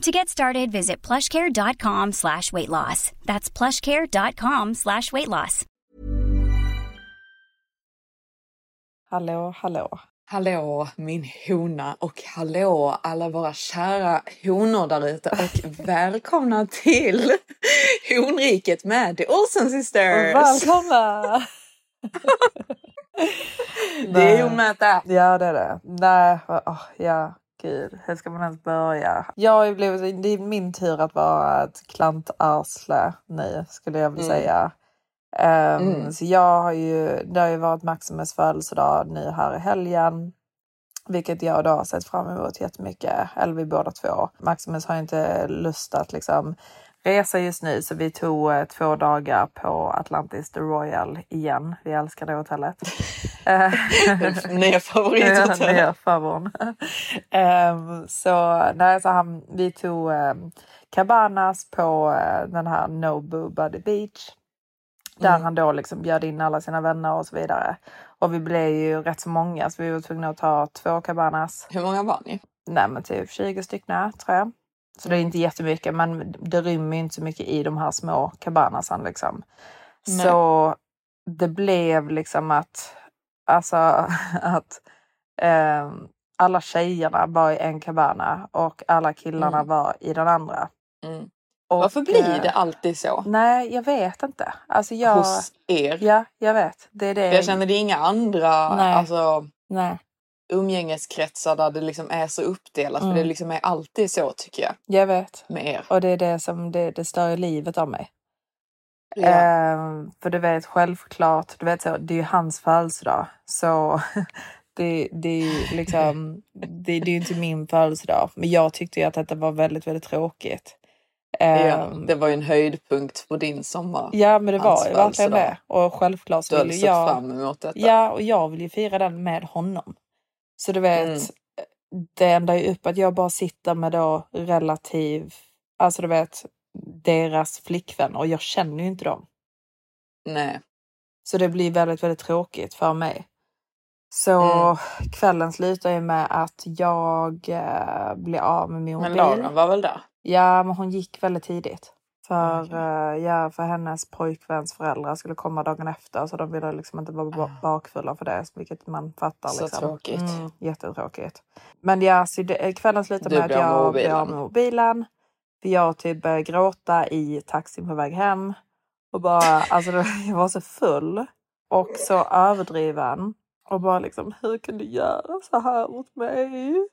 To get started, visit plushcare.com slash weight loss. That's plushcare.com slash weight loss. Hallå, hallå. Hallå min hona och hallå alla våra kära honor där ute och välkomna till honriket med The Olsen Sisters! Välkomna! det är honmöte! Ja, det är det. Nej, oh, ja, gud. Hur ska man ens börja? Jag blivit, det är min tur att vara ett klantarsle nu, skulle jag vilja Mm. säga. Ehm, Mm. Så jag har ju, det har ju varit Maximus födelsedag nu här i helgen. Vilket jag då har sett fram emot jättemycket. Eller vi båda två. Maximus har inte lust att liksom resa just nu så vi tog eh, två dagar på Atlantis The Royal igen. Vi älskar det hotellet. Eh, Nya favorithotell. Nya favorit. Ehm, så nej, så han, vi tog um, Cabanas på eh, den här Nobu Buddy Beach. Där Mm. han då liksom bjöd in alla sina vänner och så vidare. Och vi blev ju rätt så många så vi var tvungna att ta två Cabanas. Hur många var ni? Nej men typ 20 stycken tror jag. Så det är inte jättemycket men det rymmer inte så mycket i de här små cabanasen liksom. Nej. Så det blev liksom att, alltså att ehm, alla tjejerna var i en cabana och alla killarna Mm. var i den andra. Mm. Och, Varför blir eh, det alltid så Nej, jag vet inte. Alltså jag... hos er? Ja, jag vet. Det är det. Jag känner det är inga andra Nej. alltså, Nej, umgängeskretsar där det liksom är så uppdelat. Mm. För det liksom är alltid så tycker jag jag vet. med er. Och det är det som det, det stör livet av mig. Ja. Ehm, för du vet självklart, du vet så, det är ju hans födelsedag. Så det, det liksom, det, det är ju inte min födelsedag. Men jag tyckte ju att detta var väldigt, väldigt tråkigt. Ja, Ehm, det var ju en höjdpunkt på din sommar. ja men det var ju verkligen det. Och självklart Du så hade vill ju sett jag... fram emot detta. Ja, och jag vill ju fira den med honom. Så du vet, Mm. det ändrar ju upp att jag bara sitter med då relativ, alltså du vet, deras flickvän och jag känner ju inte dem. Nej. Så det blir väldigt, väldigt tråkigt för mig. Så Mm. kvällen slutar ju med att jag eh, blir av med min Men mobil. Lauren var väl där? Ja, men hon gick väldigt tidigt. För, Okej. eh, ja, för hennes pojkväns föräldrar skulle komma dagen efter så de ville liksom inte vara ba- bakfulla för det, vilket man fattar. Ah. Så liksom. tråkigt. Mm, jättetråkigt. Men ja, så det, kvällen slutar med att jag blir av med mobilen. För jag typ började gråta i taxin på väg hem. Och bara, alltså jag var så full och så överdriven. Och bara liksom, hur kan du göra så här mot mig?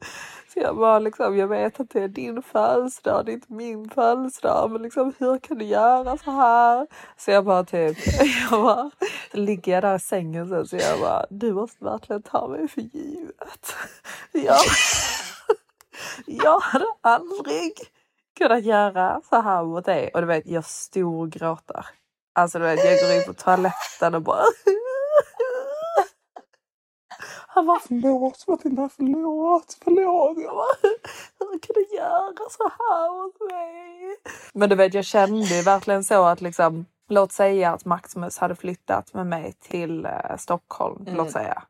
Så jag bara liksom, jag vet att det är din födelsedag, det är inte min födelsedag. Men liksom, hur kan du göra så här? Så jag bara typ, jag bara, så ligger jag där i sängen sen så jag bara, du måste verkligen ta mig för givet. Jag, jag hade aldrig kunnat göra så här mot dig. Och du vet, jag storgråter. Alltså du vet, jag går in på toaletten och bara han bara förlåt Matilda, förlåt, förlåt. Jag bara, hur kan du göra så här mot mig? Men du vet, jag kände ju verkligen så att liksom, låt säga att Maximus hade flyttat med mig till eh, Stockholm, Mm. låt säga.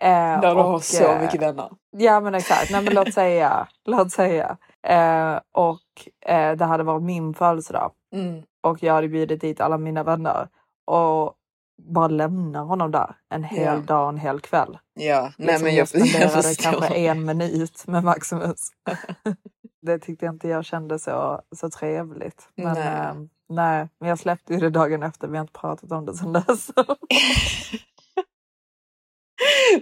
Eh, Där du har så eh, mycket vänner. Ja men exakt, nej men låt säga, låt säga. Eh, och eh, det hade varit min födelsedag Mm. och jag hade bjudit dit alla mina vänner och bara lämna honom där en hel Ja. dag en hel kväll. Ja, nej Liksom men jag, jag spenderade förstår. kanske en minut med Maximus. det tyckte jag inte jag kände så, så trevligt. Men Nej. nej. nej, men jag släppte ju det dagen efter. Vi har inte pratat om det sedan dess.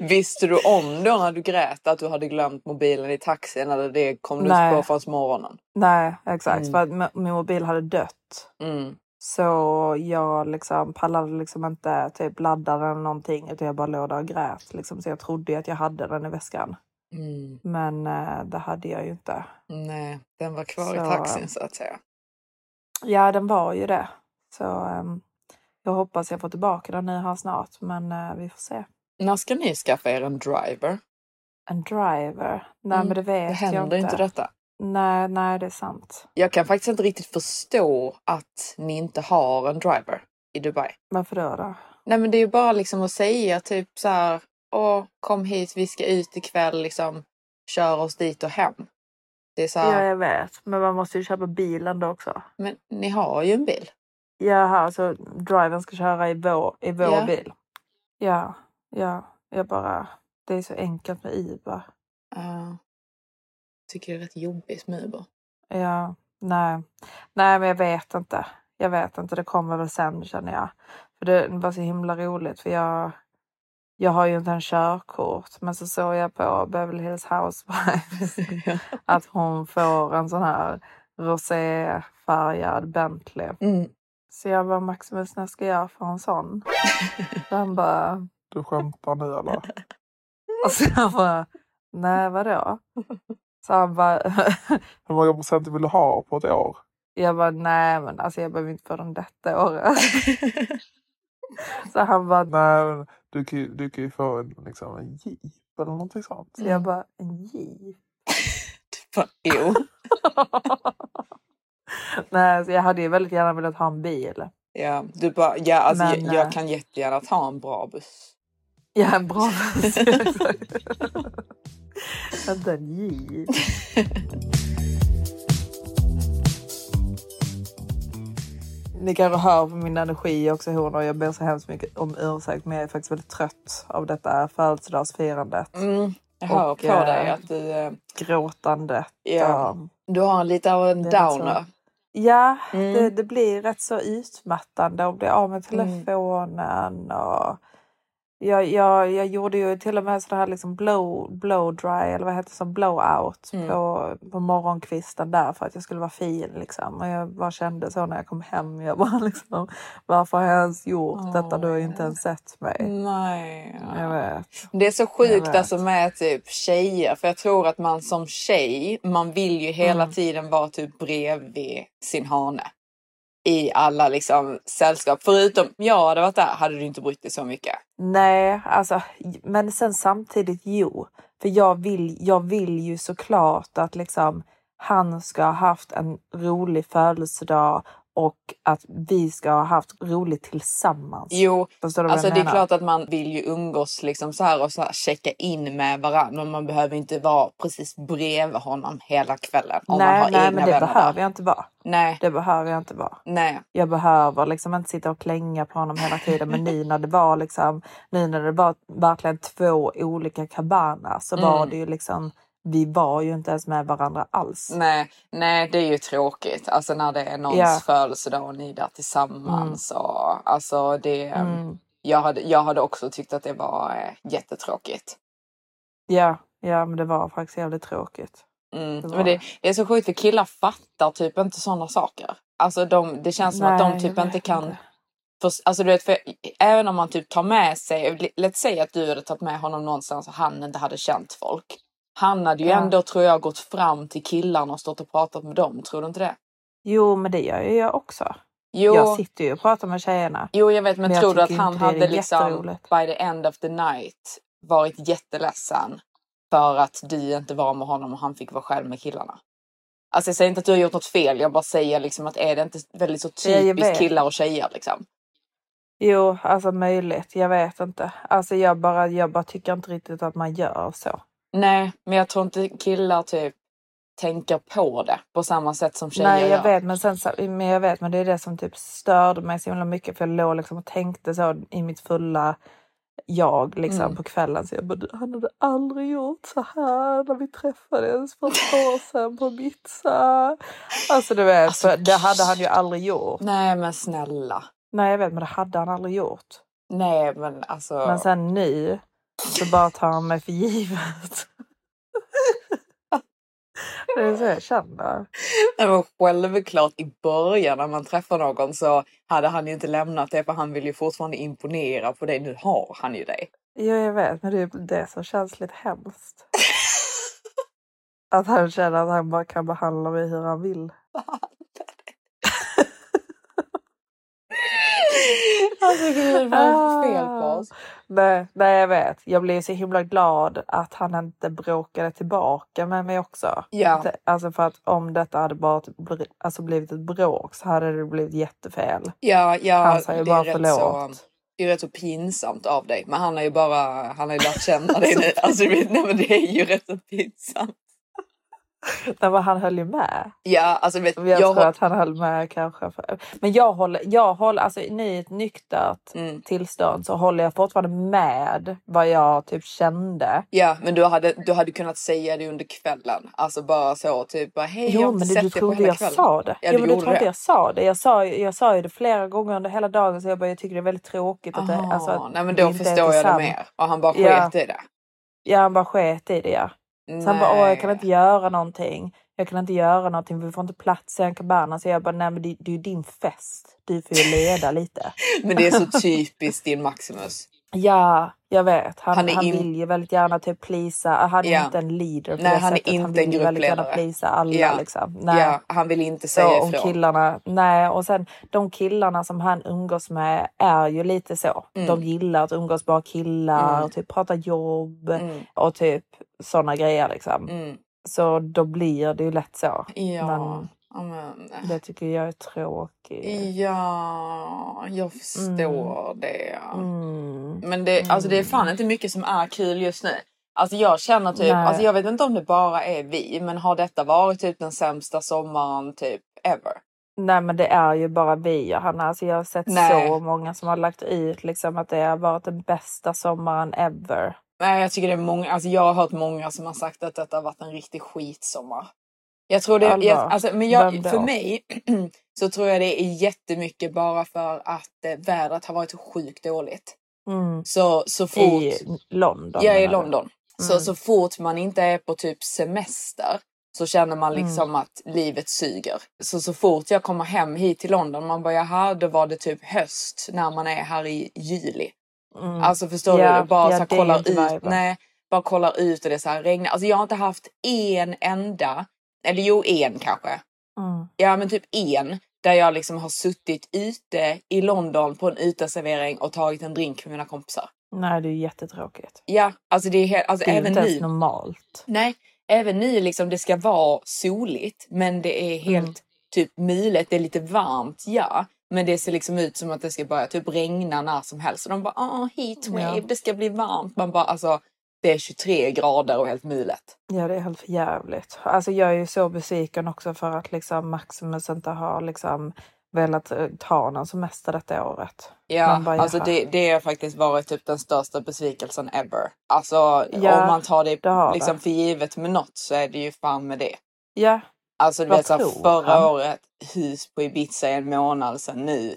Visste du om då när du grät att du hade glömt mobilen i taxin eller det kom du på förrän morgonen? nej, exakt. Mm. För att min mobil hade dött. Mm. Så jag liksom pallade liksom inte typ ladda den eller någonting utan jag bara låg där och grät. Liksom. Så jag trodde att jag hade den i väskan. Mm. Men eh, det hade jag ju inte. Nej, den var kvar i Så- taxin så att säga. Ja, den var ju det. Så ehm, jag hoppas jag får tillbaka den nu här snart. Men eh, vi får se. När ska ni skaffa er en driver? En driver? Nej, Mm, men det vet Det jag händer inte. inte detta. Nej, nej, det är sant. Jag kan faktiskt inte riktigt förstå att ni inte har en driver i Dubai. Varför då? då? Nej men det är ju bara liksom att säga typ så här. Åh, kom hit, vi ska ut ikväll liksom. Kör oss dit och hem. Det är så här. Ja, jag vet. Men man måste ju köpa bilen då också. Men ni har ju en bil. Jaha, så drivern ska köra i vår, i vår Ja. bil? Ja, ja. Jag bara... Det är så enkelt med Uber. Uh, tycker det är rätt jobbigt med Uber. Ja, nej. Nej, men jag vet inte. Jag vet inte. Det kommer väl sen känner jag. För det var så himla roligt för jag, jag har ju inte en körkort. Men så såg jag på Beverly Hills Housewives att hon får en sån här roséfärgad Bentley. Mm. Så jag bara, Maximus, när ska jag få en sån? Så han bara, du skämtar nu eller? Och så jag bara, nej vadå? Så han bara, Hur många procent vill du ha på ett år? jag bara, nej men alltså jag behöver inte få den detta året. Så han bara, Nej, men du kan ju, du kan ju få en, liksom, en jeep eller någonting sånt. så jag bara, en jeep? Fan, Jo. nej, så jag hade ju väldigt gärna velat ha en bil. Ja, du bara, ja alltså Men, jag, jag eh, kan jättegärna ta en bra buss. Ja, en bra buss. En jeep. Ni kanske hör på min energi också honor. Jag ber så hemskt mycket om ursäkt men jag är faktiskt väldigt trött av detta födelsedagsfirandet. Mm, jag hör Och, på eh, dig att du, eh, Gråtandet. Ja. och- du har lite av en downer. Ja, Mm. det, det blir rätt så utmattande att bli av med Mm. telefonen. Och jag, jag, jag gjorde ju till och med sådär här liksom blow, blow dry eller vad heter det som blowout Mm. på, på morgonkvisten där för att jag skulle vara fin. Liksom. Och jag bara kände så när jag kom hem. Jag bara liksom, varför har jag ens gjort detta? Du har ju inte ens sett mig. Nej. Jag vet. Det är så sjukt alltså med typ tjejer. För jag tror att man som tjej, man vill ju hela Mm. tiden vara typ bredvid sin hane. I alla liksom sällskap. Förutom jag hade varit där hade du inte brytt dig så mycket. Nej, alltså, men sen samtidigt jo. För jag vill, jag vill ju såklart att liksom han ska ha haft en rolig födelsedag och att vi ska ha haft roligt tillsammans. Jo, alltså det är menar? klart att man vill ju umgås liksom så här och så här checka in med varandra. Men man behöver inte vara precis bredvid honom hela kvällen. Om man nej, har nej, egna men det vänner behöver där. jag inte vara. Nej, Det behöver jag inte vara. nej. Jag behöver liksom inte sitta och klänga på honom hela tiden. Men nu när det var liksom, nu när det var verkligen två olika cabanas så var Mm. det ju liksom, vi var ju inte ens med varandra alls. Nej, nej, det är ju tråkigt. Alltså när det är någons Ja. födelsedag och ni är där tillsammans. Och, alltså det, Mm. jag, hade, jag hade också tyckt att det var eh, jättetråkigt. Ja, ja, men det var faktiskt jävligt tråkigt. Mm. Det Men det, är så sjukt för killar fattar typ inte sådana saker. Alltså de, det känns som att de Nej, typ inte kan... För, alltså du vet, för, även om man typ tar med sig, låt säga att du hade tagit med honom någonstans och han inte hade känt folk. Han hade ju Ja. ändå, tror jag, gått fram till killarna och stått och pratat med dem. Tror du inte det? Jo, men det gör ju jag också. Jo, Jag sitter ju och pratar med tjejerna. jo jag vet, men, Men tror du att han hade liksom by the end of the night varit jätteledsen för att du inte var med honom och han fick vara själv med killarna? Alltså jag säger inte att du har gjort något fel, jag bara säger liksom att är det inte väldigt så typiskt killar och tjejer liksom? Jo, alltså möjligt. Jag vet inte. Alltså jag bara, jag bara tycker inte riktigt att man gör så. Nej, men jag tror inte killar typ tänker på det på samma sätt som tjejer Nej, jag gör. vet, men, sen, så- men jag vet, men det är det som typ störde mig så himla mycket. För jag låg liksom och tänkte så i mitt fulla jag liksom Mm. på kvällen. Så jag bara, "Du, han hade aldrig gjort så här när vi träffades för ett år sedan på Ibiza. Alltså du vet, Alltså, för det hade han ju aldrig gjort. Nej men snälla. Nej jag vet men det hade han aldrig gjort. Nej men alltså. Men sen nu så bara tar mig för givet. det är så jag känner. Nej, men självklart i början när man träffar någon så hade han ju inte lämnat det för han vill ju fortfarande imponera på dig. Nu har han ju dig. Ja jag vet men det är det som känns lite hemskt. Att han känner att han bara kan behandla mig hur han vill. Alltså gud vad är det för fel på Ah. oss? Nej, nej jag vet. Jag blev så himla glad att han inte bråkade tillbaka med mig också. Ja. Alltså för att om detta hade bara bli- alltså blivit ett bråk så hade det blivit jättefel. Ja, ja Han sa ju bara förlåt. så, det är rätt så pinsamt av dig. Men han har ju bara, han har ju lärt känna dig nu. Alltså nej, men det är ju rätt så pinsamt. Nej, men han höll ju med. Ja, alltså du vet, Jag, jag tror har, att han höll med kanske. För... Men jag håller, jag håller, alltså i ett nyktert Mm. tillstånd så håller jag fortfarande med vad jag typ kände. Ja, men du hade, du hade kunnat säga det under kvällen. Alltså bara så, typ bara hej, jag har Jo inte men sett du på trodde jag kvällen. sa det. Ja, du men du gjorde trodde det. jag sa det. Jag sa, jag sa ju det flera gånger under hela dagen så jag bara jag tycker det är väldigt tråkigt att det, alltså, att nej men då förstår jag det mer. Och han bara sket Ja. i det. Ja han bara sket i det ja. Så han bara åh jag kan inte göra någonting. Jag kan inte göra någonting vi får inte plats i en cabana. Så jag bara nej men det, det är ju din fest. Du får ju leda lite. Men det är så typiskt din Maximus. Ja jag vet. Han, Han han, är in- vill ju väldigt gärna typ plisa. Han är Ja. inte en leader på Nej, det han är sättet. inte han vill en ju väldigt gärna plisa alla Ja. liksom. Nej. Ja, han vill inte säga Så om ifrån. killarna, nej och sen de killarna som han umgås med är ju lite så. Mm. De gillar att umgås bara killar Mm. och typ prata jobb Mm, och typ sådana grejer liksom. mm. Så då blir det ju lätt så. Ja, Men men, det tycker jag är tråkigt. ja, jag förstår det. Mm. Men det, alltså det är fan inte mycket som är kul just nu. Alltså jag känner typ, Nej. alltså jag vet inte om det bara är vi, men har detta varit typ den sämsta sommaren typ ever? Nej men det är ju bara vi Johanna. Alltså jag har sett Nej. så många som har lagt ut liksom att det har varit den bästa sommaren ever. Nej, jag tycker det är många, alltså jag har hört många som har sagt att detta har varit en riktig skitsommar. Jag tror det, jag, alltså, men jag, för mig så tror jag det är jättemycket bara för att eh, vädret har varit så sjukt dåligt. Mm. Så, så fort... I London. Är i? London. Så, Mm. så fort man inte är på typ semester så känner man Mm. liksom att livet suger. Så så fort jag kommer hem hit till London, man bara jaha, då var det typ höst när man är här i juli. Mm. Alltså förstår Ja, du? Bara ja, så här, kollar ut. Nej, bara kollar ut och det så här regnar. Alltså jag har inte haft en enda, eller jo en kanske. Mm. Ja men typ en där jag liksom har suttit ute i London på en uteservering och tagit en drink med mina kompisar. Nej det är jättetråkigt. Ja, alltså det är helt, alltså Det är även inte ens normalt. Nej, även nu liksom det ska vara soligt men det är helt Mm. typ mulet, det är lite varmt, ja. Men det ser liksom ut som att det ska börja typ regna när som helst. Och de bara ah heatwave, Ja. det ska bli varmt. Man bara alltså det är 23 grader och helt mulet. Ja det är helt jävligt. Alltså jag är ju så besviken också för att liksom Maximus inte har liksom velat eh, ta någon semester detta året. Ja, bara, alltså det, det har faktiskt varit typ den största besvikelsen ever. Alltså Ja, om man tar det, det liksom det. för givet med något så är det ju fan med det. Ja, Alltså du vet så förra han? året hus på Ibiza i en månad sedan nu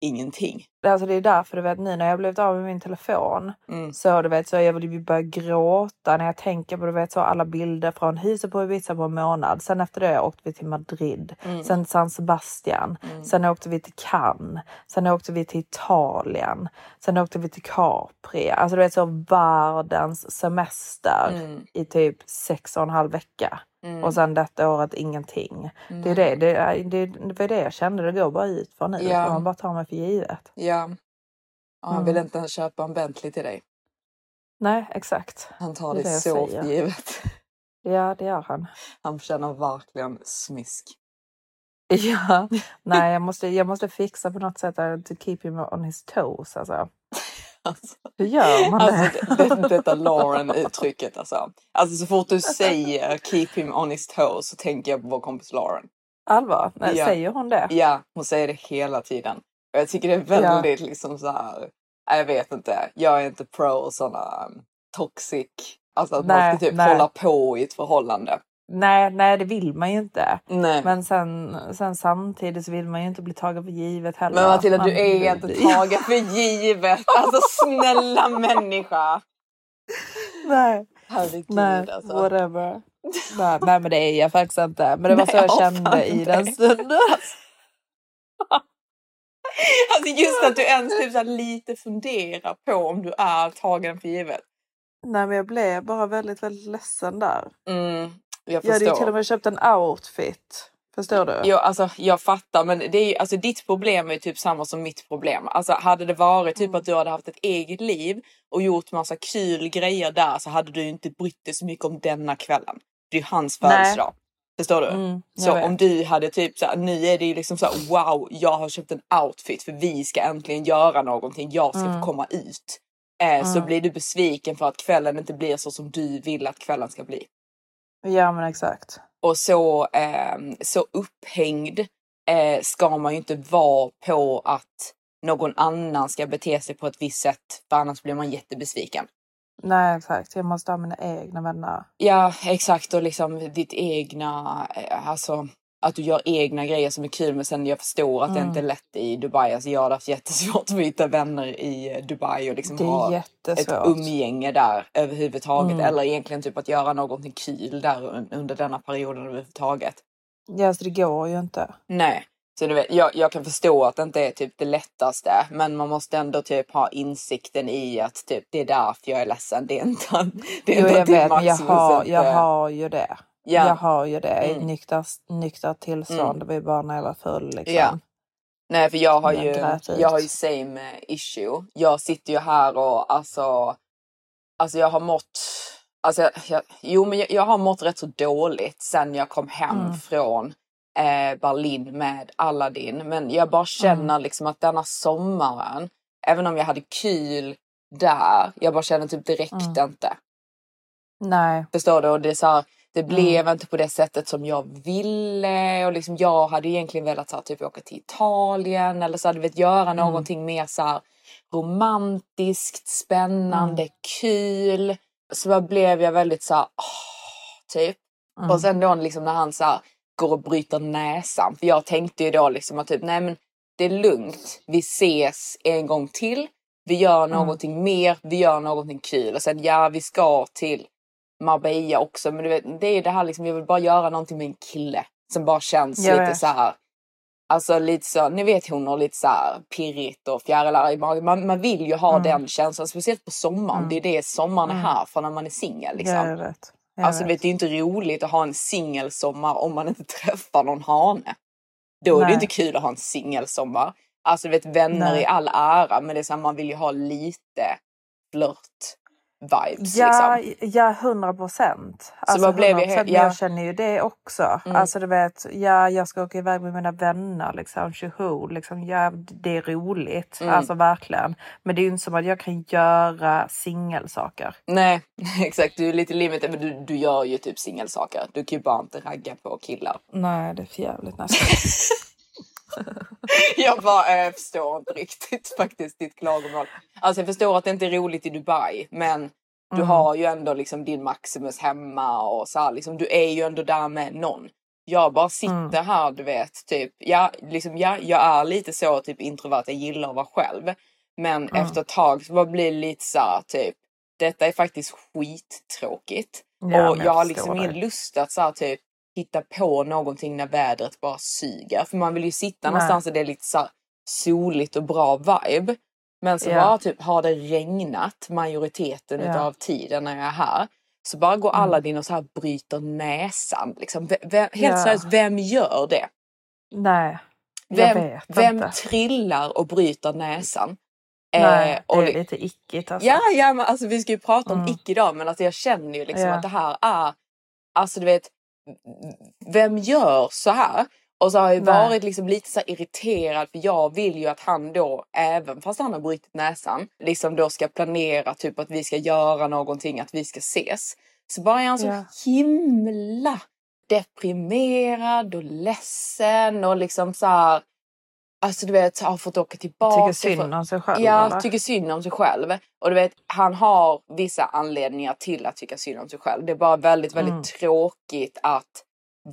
ingenting. alltså det är därför du vet nu när jag blivit av med min telefon Mm. så du vet så jag vill ju börja gråta när jag tänker på du vet så alla bilder från huset på Ibiza på en månad. Sen efter det åkte vi till Madrid, Mm. sen San Sebastian, sen åkte vi till Cannes, sen åkte vi till Italien, sen åkte vi till Capri. Alltså du vet så världens semester Mm. i typ sex och en halv vecka. Mm. Och sen detta året ingenting. Det är det, det, är, det, det var det jag kände, det går bara ut för nu. Ja. Man bara ta mig för givet. Ja. Och han vill Mm. inte ens köpa en Bentley till dig. Nej, exakt. Han tar Det det, så för givet. Ja, det gör han. Han känner verkligen smisk. Ja, nej, jag måste, jag måste fixa på något sätt där to keep him on his toes. Alltså. Alltså, Hur gör man alltså det? det, det, detta Lauren-uttrycket alltså. Alltså så fort du säger keep him on his toes så tänker jag på vår kompis Lauren. Allvar? Nej, Ja. Säger hon det? Ja, hon säger det hela tiden. Och jag tycker det är väldigt liksom så här jag vet inte. Jag är inte pro sådana um, toxic, alltså att Nej, man ska typ nej. hålla på i ett förhållande. Nej, nej, det vill man ju inte. Nej. Men sen, sen samtidigt så vill man ju inte bli tagen för givet heller. Men Matilda, Man- du är inte tagen för givet. Alltså snälla människa. Nej, Herregud nej, alltså. whatever. nej, nej, men det är jag faktiskt inte. Men det var så jag kände i den stunden. Alltså just att du ens typ så lite funderar på om du är tagen för givet. nej, men jag blev bara väldigt, väldigt ledsen där. Mm, jag Jag hade förstår. till och med köpt en outfit. Förstår du? Jo, alltså, jag fattar, men det är ju, alltså, ditt problem är ju typ samma som mitt problem. Alltså, hade det varit Mm. typ att du hade haft ett eget liv och gjort massa kul grejer där så hade du ju inte brytt dig så mycket om denna kvällen. Det är ju hans födelsedag. Förstår du? Mm, så vet. om du hade typ så här, nu är det ju liksom så här, wow, jag har köpt en outfit för vi ska äntligen göra någonting. Jag ska Mm. få komma ut. Eh, Så blir du besviken för att kvällen inte blir så som du vill att kvällen ska bli. Ja, men exakt. Och så, eh, så upphängd eh, ska man ju inte vara på att någon annan ska bete sig på ett visst sätt. För annars blir man jättebesviken. Nej, exakt. Jag måste ha mina egna vänner. Ja, exakt. Och liksom ditt egna, eh, alltså att du gör egna grejer som är kul. Men sen jag förstår att det Mm. inte är lätt i Dubai. Alltså jag har haft jättesvårt att hitta vänner i eh, Dubai och liksom Det ha ett jättesvårt. umgänge där överhuvudtaget. Mm. Eller egentligen typ att göra någonting kul där un- under denna perioden överhuvudtaget. Ja, så det går ju inte. Nej, så du vet, jag, jag kan förstå att det inte är typ det lättaste, men man måste ändå typ ha insikten i att typ det är därför jag är ledsen. Det är inte, det är Jo, inte jag vet, men jag har, jag har ju det. Ja. Jag har ju det i Mm. nykter, nykter tillstånd. Mm. Det var ju bara när jag var full liksom. Ja. Nej, för jag har Jag ju, jag har ju same issue. Jag sitter ju här och alltså, alltså jag har mått, alltså jag, jag, jo men jag, jag har mått rätt så dåligt sen jag kom hem Mm. från eh, Berlin med Aladdin. Men jag bara känner Mm. liksom att denna sommaren, även om jag hade kul där, jag bara känner typ räckte Mm. inte. Nej. Förstår du? Och det är så här, det Mm. blev inte på det sättet som jag ville. Och liksom jag hade egentligen velat så här, typ åka till Italien eller så hade vet, göra Mm. någonting mer så här romantiskt, spännande, Mm. kul. Så då blev jag väldigt så här, åh, typ. Mm. Och sen då liksom när han så här, går och bryter näsan. För jag tänkte ju då liksom att typ, nej men det är lugnt. Vi ses en gång till. Vi gör Mm. någonting mer. Vi gör någonting kul. Och sen ja, vi ska till Marbella också. Men du vet, det är det här liksom, jag vill bara göra någonting med en kille. Som bara känns Jag lite vet. så här. Alltså lite så, ni vet hon har lite så här pirrigt och fjärilar i magen. Man, man vill ju ha Mm. den känslan, speciellt på sommaren. Mm. Det är det sommaren är Mm. här för när man är singel. Liksom. Ja, jag vet. Jag Alltså vet. vet, det är inte roligt att ha en singelsommar om man inte träffar någon hane. Då är det Nej. inte kul att ha en singelsommar. Alltså du vet vänner Nej. i all ära men det är så här, man vill ju ha lite flört vibes Ja, liksom. ja, hundra procent. Alltså, blev jag- 100%, ja. Jag känner ju det också. Mm. Alltså du vet, ja, jag ska åka iväg med mina vänner liksom, tjoho, liksom, ja, det är roligt. Mm. Alltså verkligen. Men det är ju inte som att jag kan göra singelsaker. Nej exakt, du är lite limited men du, du gör ju typ singelsaker. Du kan ju bara inte ragga på killar. Nej, det är för jävligt nästan. Jag bara äh, förstår inte riktigt faktiskt ditt klagomål. Alltså jag förstår att det inte är roligt i Dubai men du Mm. har ju ändå liksom din Maximus hemma och så här, liksom, du är ju ändå där med någon. Jag bara sitter Mm. här du vet typ, ja, liksom, ja jag är lite så typ introvert, jag gillar att vara själv. Men Mm. efter ett tag så blir det lite så här, typ, detta är faktiskt skittråkigt. Ja, och men jag har liksom ingen lust att så här, typ hitta på någonting när vädret bara suger. För man vill ju sitta Nej. någonstans där det är lite så soligt och bra vibe. Men så Ja. bara typ har det regnat majoriteten Ja. av tiden när jag är här. Så bara går Mm. Aladdin och så här bryter näsan. Liksom, ve- ve- helt Ja. seriöst, vem gör det? Nej, jag Vem, vet vem inte. trillar och bryter näsan? Nej, Eh, och det är li- lite ickigt alltså. Ja, ja men alltså vi ska ju prata om Mm. icke idag men alltså jag känner ju liksom att det här är, alltså du vet, vem gör så här? Och så har jag Nej. varit liksom lite så irriterad för jag vill ju att han då, även fast han har brutit näsan, liksom då ska planera typ att vi ska göra någonting, att vi ska ses. Så bara är han så Ja. himla deprimerad och ledsen och liksom så här. Alltså du vet, har fått åka tillbaka. Tycker synd om sig själv Ja, eller? tycker synd om sig själv. Och du vet, han har vissa anledningar till att tycka synd om sig själv. Det är bara väldigt, väldigt Mm. tråkigt att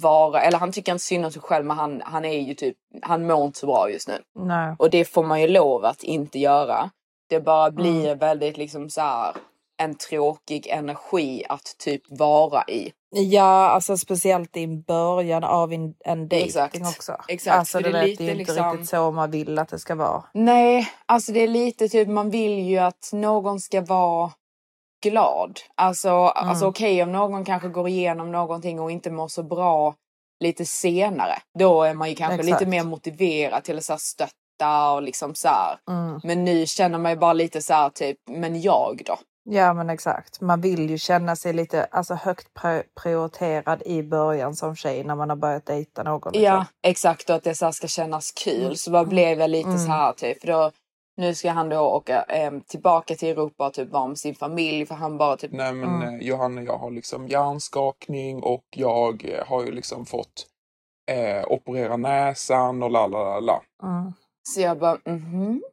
vara, eller han tycker inte synd om sig själv men han, han är ju typ, han mår inte så bra just nu. Nej. Och det får man ju lov att inte göra. Det bara blir Mm. väldigt liksom så här en tråkig energi att typ vara i. Ja, alltså speciellt i början av en, en Exakt. dejting också. Exakt, Alltså det, det är lite ju inte liksom- riktigt så man vill att det ska vara. Nej, alltså det är lite typ man vill ju att någon ska vara glad. Alltså, alltså okej om någon kanske går igenom någonting och inte mår så bra lite senare. Då är man ju kanske lite Exakt. mer motiverad till att så här, stötta och liksom så. Mm. Men nu känner man ju bara lite så här typ, men jag då? Ja men exakt. Man vill ju känna sig lite alltså, högt pri- prioriterad i början som tjej när man har börjat dejta någon. liksom. Ja, exakt. Och att det så här ska kännas kul. Så bara blev jag lite så här typ. För då, nu ska han då åka eh, tillbaka till Europa och typ vara med sin familj. För han bara typ Nej men mm. Johanna och jag har liksom hjärnskakning och jag eh, har ju liksom fått eh, operera näsan och la la la la. Mm. Så jag bara, mhm.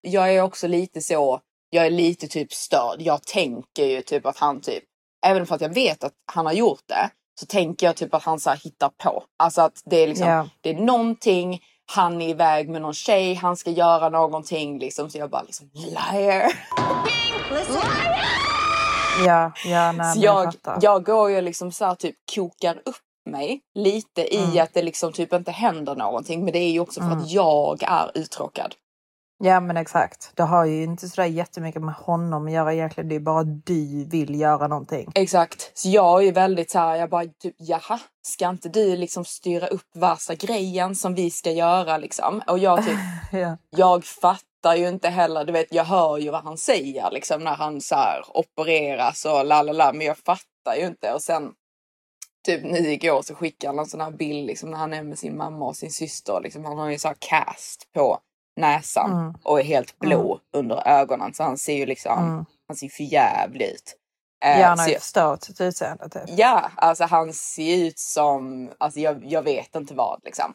Jag är också lite så, jag är lite typ störd. Jag tänker ju typ att han typ, även för att jag vet att han har gjort det, så tänker jag typ att han så här hittar på. Alltså att det är liksom, Ja. det är någonting, han är iväg med någon tjej, han ska göra någonting liksom. Så jag bara liksom, liar. Ja, ja nej, Så jag jag, jag går ju liksom så här typ kokar upp mig lite i Mm. att det liksom typ inte händer någonting. Men det är ju också för Mm. att jag är uttråkad. Ja men exakt. Det har ju inte sådär jättemycket med honom att göra egentligen. Det är bara att du vill göra någonting. Exakt. Så jag är ju väldigt så här, jag bara typ jaha, ska inte du liksom styra upp värsta grejen som vi ska göra liksom? Och jag typ, Ja. jag fattar ju inte heller, du vet jag hör ju vad han säger liksom när han så här opereras och la la la, men jag fattar ju inte. Och sen typ nu igår så skickade han en sån här bild liksom när han är med sin mamma och sin syster. Liksom, han har ju så här cast på näsan Mm. och är helt blå under ögonen så han ser ju liksom, Mm. han ser för jävligt ut. Eh, Ja, han ju jag- förstört sitt utseende typ. Ja, alltså han ser ut som, alltså jag, jag vet inte vad liksom.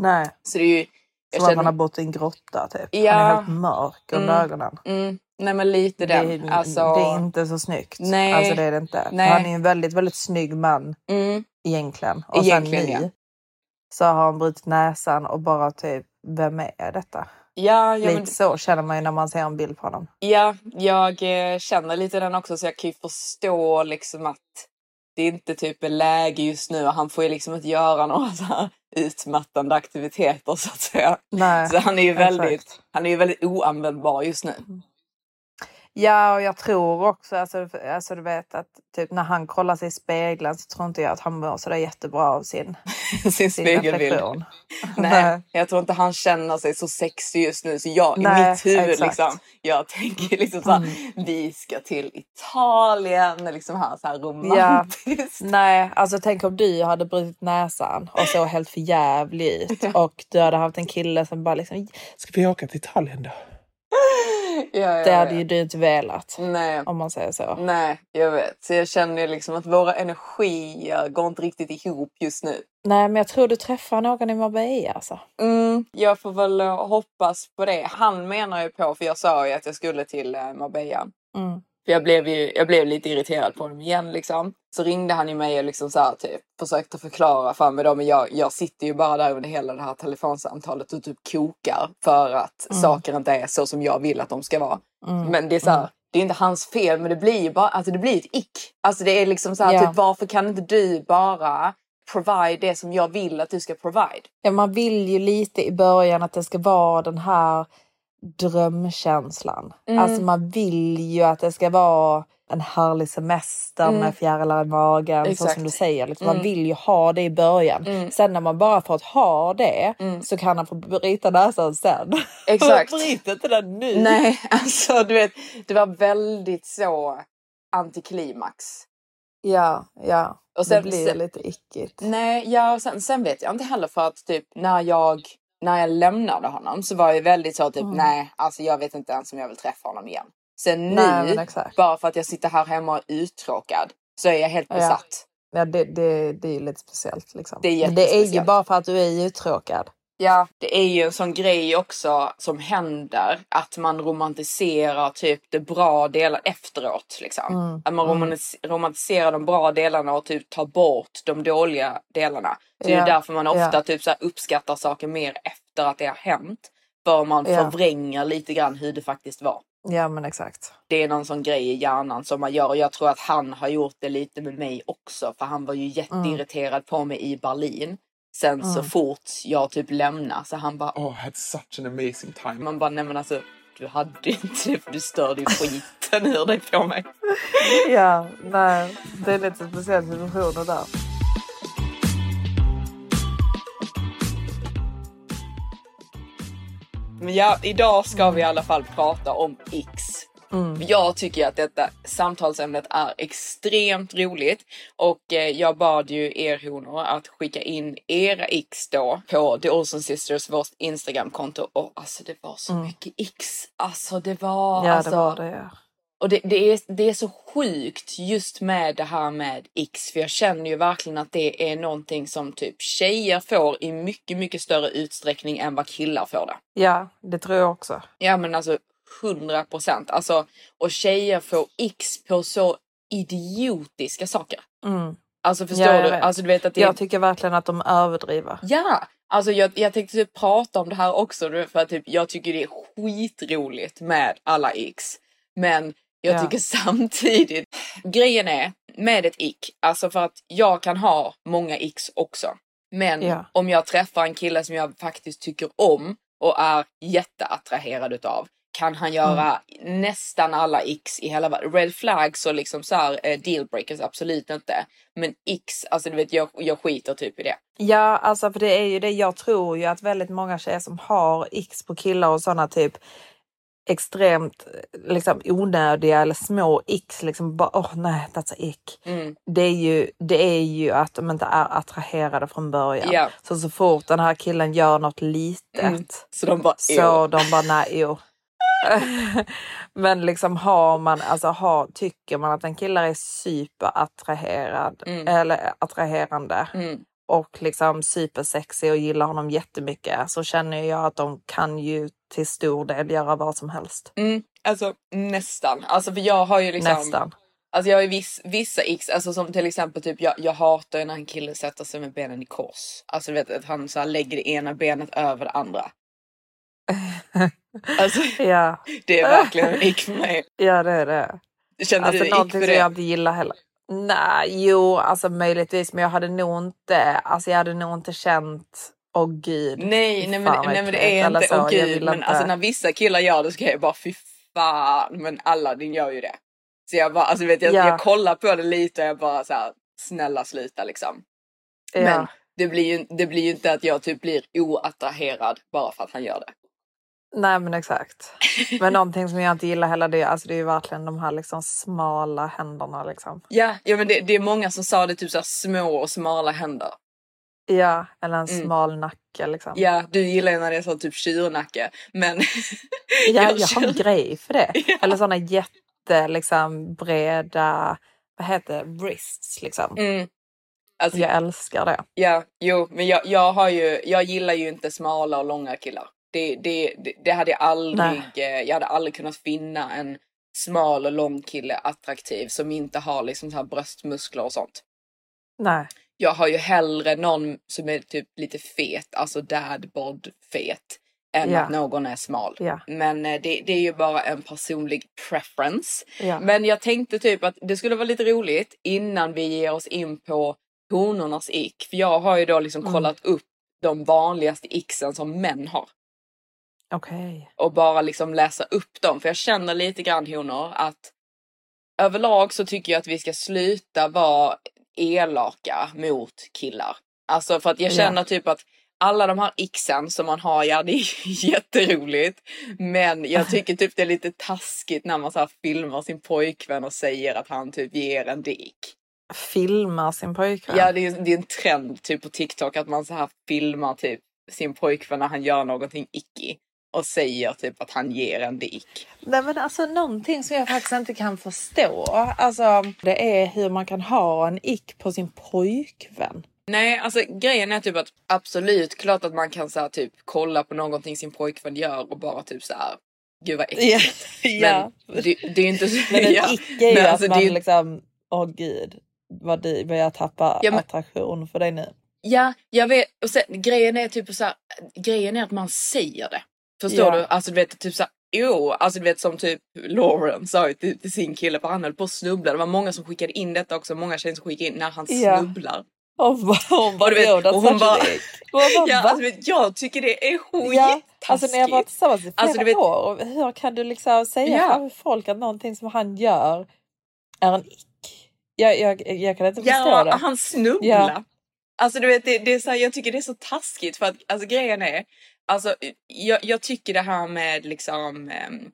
Nej, Så det är ju, som att känner, man har bott i en grotta typ. Ja. Han är helt mörk under Mm. ögonen. mm, nej men lite Det, den. är- alltså, det är inte så snyggt. Nej. Alltså det är det inte. Nej. Han är en väldigt, väldigt snygg man mm, egentligen. Och Egentligen, sen ja. nu så har han brutit näsan och bara typ, vem är detta? Ja, ja, Lite men, så känner man ju när man ser en bild på honom. ja, jag eh, känner lite den också så jag kan ju förstå liksom att det inte typ är läge just nu och han får ju liksom inte göra några så här utmattande aktiviteter så att säga. Nej, Så han är ju exakt. väldigt, han är ju väldigt oanvändbar just nu. Ja, och jag tror också, alltså, alltså du vet att typ när han kollar sig i spegeln så tror inte jag att han mår sådär jättebra av sin, Sin sin reflektion. Nej, jag tror inte han känner sig så sexig just nu. Så jag Nej, i mitt huvud exakt. liksom, jag tänker liksom så här, Mm. vi ska till Italien, liksom här, så här romantiskt. Nej, alltså tänk om du hade brutit näsan och såg helt för jävlig ut och du hade haft en kille som bara liksom, Ska vi åka till Italien då? Ja, det hade ju du inte velat. Nej, Om man säger så. nej, jag vet. Så jag känner ju liksom att våra energier går inte riktigt ihop just nu. Nej, men jag tror du träffar någon i Marbella alltså. Mm, jag får väl eh, hoppas på det. Han menar ju på, för jag sa ju att jag skulle till eh, Marbella. Mm. För jag blev, ju, jag blev lite irriterad på honom igen liksom. Så ringde han ju mig och liksom så här, typ, försökte förklara för mig då. Men jag, jag sitter ju bara där under hela det här telefonsamtalet och typ kokar för att saker inte är så som jag vill att de ska vara. Mm. Men det är så här, det är inte hans fel men det blir ju bara, alltså det blir ett ick. Alltså det är liksom så här, Ja. typ varför kan inte du bara provide det som jag vill att du ska provide? Ja, man vill ju lite i början att det ska vara den här drömkänslan. Mm. Alltså man vill ju att det ska vara en härlig semester Mm. med fjärilar i magen. Så som du säger. Liksom. Man Mm. vill ju ha det i början. Mm. Sen när man bara fått ha det Mm. så kan han få bryta näsan sen. Exakt. Bryt inte den nu. Nej, alltså du vet, det var väldigt så antiklimax. Ja, ja. Och sen- det blir sen- lite ickigt. Nej, ja, och sen, sen vet jag inte heller för att typ när jag, när jag lämnade honom så var jag väldigt så typ Mm. nej, alltså jag vet inte ens om jag vill träffa honom igen. Sen Nej, nu, exakt. bara för att jag sitter här hemma och är uttråkad så är jag helt Ja. besatt. Ja, det, det, det är ju lite speciellt. Liksom. Det är det är ju bara för att du är uttråkad. Ja, det är ju en sån grej också som händer att man romantiserar typ det bra delar efteråt. Liksom. Mm, Att man romantis- romantiserar de bra delarna och typ tar bort de dåliga delarna. Så det Ja, är därför man ofta ja. typ så uppskattar saker mer efter att det har hänt. För man Ja. förvränger lite grann hur det faktiskt var. Ja men exakt. Det är någon sån grej i hjärnan som man gör och jag tror att han har gjort det lite med mig också för han var ju jätteirriterad på mig i Berlin. Sen så fort jag typ lämnar så han bara Oh, I had such an amazing time. man bara nej men alltså du hade ju inte det för du störde ju skiten ur dig på mig. Ja, nej. Det är lite speciella situationer där. Men ja, idag ska vi i alla fall prata om X. Jag tycker att detta samtalsämnet är extremt roligt och eh, jag bad ju er honor att skicka in era X då på The Olsen Sisters, vårt Instagramkonto och alltså det var så mycket X. Alltså det var Ja alltså, det var det. och det, det, är, det är så sjukt just med det här med X för jag känner ju verkligen att det är någonting som typ tjejer får i mycket, mycket större utsträckning än vad killar får det. Ja det tror jag också. Ja men alltså 100 procent. Alltså, och tjejer får X på så idiotiska saker. Mm. Alltså förstår Ja, jag du? Alltså du vet att det. Jag tycker verkligen att de överdriver. Ja! Alltså jag, jag tänkte typ prata om det här också för att typ, jag tycker det är skitroligt med alla X. Men jag Ja. tycker samtidigt, grejen är med ett ick, alltså för att jag kan ha många X också. Men Ja. om jag träffar en kille som jag faktiskt tycker om och är jätteattraherad utav kan han göra nästan alla X i hela världen. Red flags och liksom så här eh, dealbreakers absolut inte. Men X, alltså du vet jag, jag skiter typ i det. Ja, alltså för det är ju det. Jag tror ju att väldigt många tjejer som har X på killar och sådana typ extremt liksom onödiga eller små X liksom bara åh nej, that's a ick. Mm. Det är ju det är ju att de inte är attraherade från början. Ja. Så så fort den här killen gör något litet Mm. Så de bara så de bara nej, jo. Men liksom har man, alltså har, tycker man att en kille är superattraherad Mm. eller attraherande Mm. och liksom supersexig och gillar honom jättemycket så känner jag att de kan ju till stor del göra vad som helst. Mm. Alltså nästan. Alltså för jag har ju liksom. Nästan. Alltså jag har ju viss, vissa X, alltså som till exempel typ jag, jag hatar när en kille sätter sig med benen i kors. Alltså du vet att han så lägger det ena benet över det andra. Alltså Ja, det är verkligen en ick för mig. ja det är det. Känner Alltså du ick för det? jag inte gillar heller. Nej, jo, alltså möjligtvis, men jag hade nog inte, alltså jag hade nog inte känt, åh gud. Nej, nej, men, nej men det är inte, åh gud, men inte- alltså när vissa killar gör det så kan jag bara fy fan, men Aladdin gör ju det. Så jag bara, alltså vet jag, Ja. jag kollar på det lite och jag bara så här, snälla sluta liksom. ja. Men det blir, ju, det blir ju inte att jag typ blir oattraherad bara för att han gör det. Nej men exakt. Men någonting som jag inte gillar heller det, alltså det är ju verkligen de här liksom smala händerna liksom. Ja, ja men det, det är många som sa det typ så här små och smala händer. Ja, eller en Mm. smal nacke liksom. Ja, du gillar ju när det är så typ tjurnacke. Men Ja, jag, har känner- en grej för det. Eller såna jätte liksom breda, vad heter det, wrists liksom. Mm. Alltså, Jag älskar det. Ja, jo, men jag, jag har ju, jag gillar ju inte smala och långa killar. Det, det, det, hade jag aldrig, eh, jag hade aldrig kunnat finna en smal och lång kille attraktiv som inte har liksom så här bröstmuskler och sånt. Nej. Jag har ju hellre någon som är typ lite fet, alltså dad bod fet, än Ja. att någon är smal. Ja. Men eh, det, det är ju bara en personlig preference. Ja. Men jag tänkte typ att det skulle vara lite roligt innan vi ger oss in på honornas ick. För jag har ju då liksom Mm. kollat upp de vanligaste icksen som män har. Okej. Och bara liksom läsa upp dem. För jag känner lite grann honor att överlag så tycker jag att vi ska sluta vara elaka mot killar. Alltså för att jag Ja. känner typ att alla de här ixen som man har, ja det är jätteroligt. Men jag tycker typ det är lite taskigt när man så här filmar sin pojkvän och säger att han typ ger en dick. Filmar sin pojkvän. Ja det är, det är en trend typ på TikTok att man så här filmar typ sin pojkvän när han gör någonting icky. Och säger typ att han ger en dick. Nej men alltså någonting som jag faktiskt inte kan förstå. Alltså det är hur man kan ha en ick på sin pojkvän. Nej, alltså grejen är typ att absolut, klart att man kan så här, typ kolla på någonting sin pojkvän gör och bara typ så här. Gud vad äckligt. ja. Men det, det är ju inte så. Men en ja. icke är ju att alltså, man ju- liksom, åh gud, vad du börjar tappa Ja, men- attraktion för dig nu. Ja, jag vet. Och sen, grejen är typ så här, grejen är att man säger det. Förstår Ja. du? Alltså du vet typ så här, jo, alltså du vet som typ Lauren sa ju till, till sin kille för han höll på att snubbla. Det var många som skickade in detta också, många tjejer som skickade in när han Ja. snubblar. Hon bara, hon bara, du vet, "Yo, that's och hon bara- a dick." Hon bara, Ja, alltså, vet, jag tycker det är Ja, skittaskigt. alltså när jag var tillsammans i flera Alltså, du vet- år, och hur kan du liksom säga Ja. framför folk att någonting som han gör är en ick? Jag, jag, jag kan inte förstå Ja, det. han snubblar. Ja. Alltså du vet, det, det är så här, jag tycker det är så taskigt för att alltså grejen är, alltså jag, jag tycker det här med liksom ehm,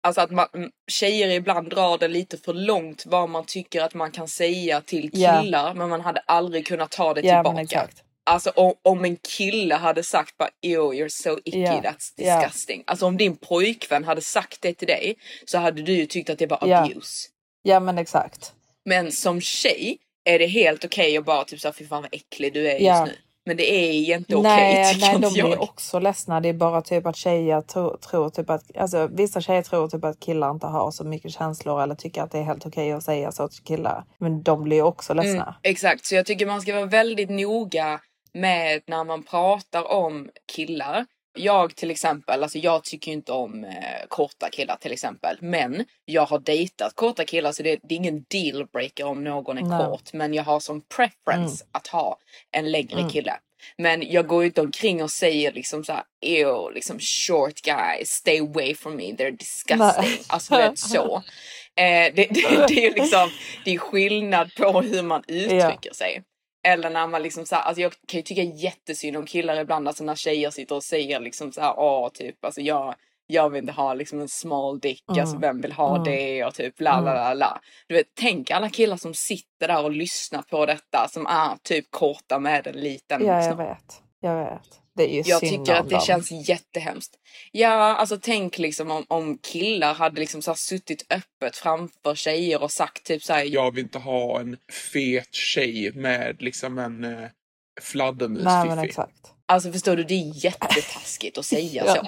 Alltså att man, tjejer ibland drar det lite för långt vad man tycker att man kan säga till killar men man hade aldrig kunnat ta det ja, tillbaka. Alltså om, om en kille hade sagt bara ew you're so icky Ja. that's disgusting. Alltså om din pojkvän hade sagt det till dig så hade du ju tyckt att det var abuse. Ja men exakt. Men som tjej är det helt okej att bara typ såhär fy fan vad äcklig du är just nu. Men det är inte okej nej, tycker nej inte de blir jag. också ledsna. Det är bara typ att tjejer tror, tror typ att, alltså vissa tjejer tror typ att killar inte har så mycket känslor eller tycker att det är helt okej att säga så till killar. Men de blir också ledsna. Mm, exakt, så jag tycker man ska vara väldigt noga med när man pratar om killar. Jag till exempel, alltså jag tycker ju inte om eh, korta killar till exempel. Men jag har dejtat korta killar så det, det är ingen dealbreaker om någon är Nej. kort. Men jag har som preference Mm. att ha en längre kille. Men jag går ju inte omkring och säger liksom så här, ew, liksom short guys, stay away from me, they're disgusting. Nej. Alltså vet så. Eh, det, det, det är liksom, det är skillnad på hur man uttrycker sig. Eller när man liksom så här, alltså jag kan ju tycka jättesynd om killar ibland, alltså när tjejer sitter och säger liksom så här, åh typ, alltså jag, jag vill inte ha liksom en small dick, alltså Mm. vem vill ha Mm. det och typ la la la la. Du vet, tänk alla killar som sitter där och lyssnar på detta som är typ korta med en liten Ja, jag vet. Jag vet. Det är ju Jag synd tycker om att det dem. känns jättehemskt. Ja, alltså tänk liksom om, om killar hade liksom så här suttit öppet framför tjejer och sagt typ så här, Jag vill inte ha en fet tjej med liksom en eh, Nej men fladdermusfiffi. exakt. Alltså förstår du, det är jättetaskigt att säga Ja. så.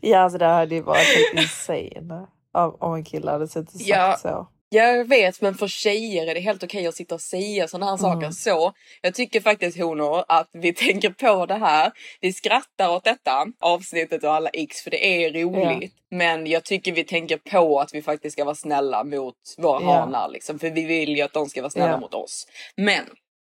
Ja alltså det hade ju varit helt insane. Om om en kille hade suttit och sagt Ja. så. Jag vet, men för tjejer är det helt okej att sitta och säga sådana här saker. Mm. Så jag tycker faktiskt honor att vi tänker på det här. Vi skrattar åt detta avsnittet och alla x för det är roligt. Men jag tycker vi tänker på att vi faktiskt ska vara snälla mot våra Ja. hanar liksom. För vi vill ju att de ska vara snälla Ja. mot oss. Men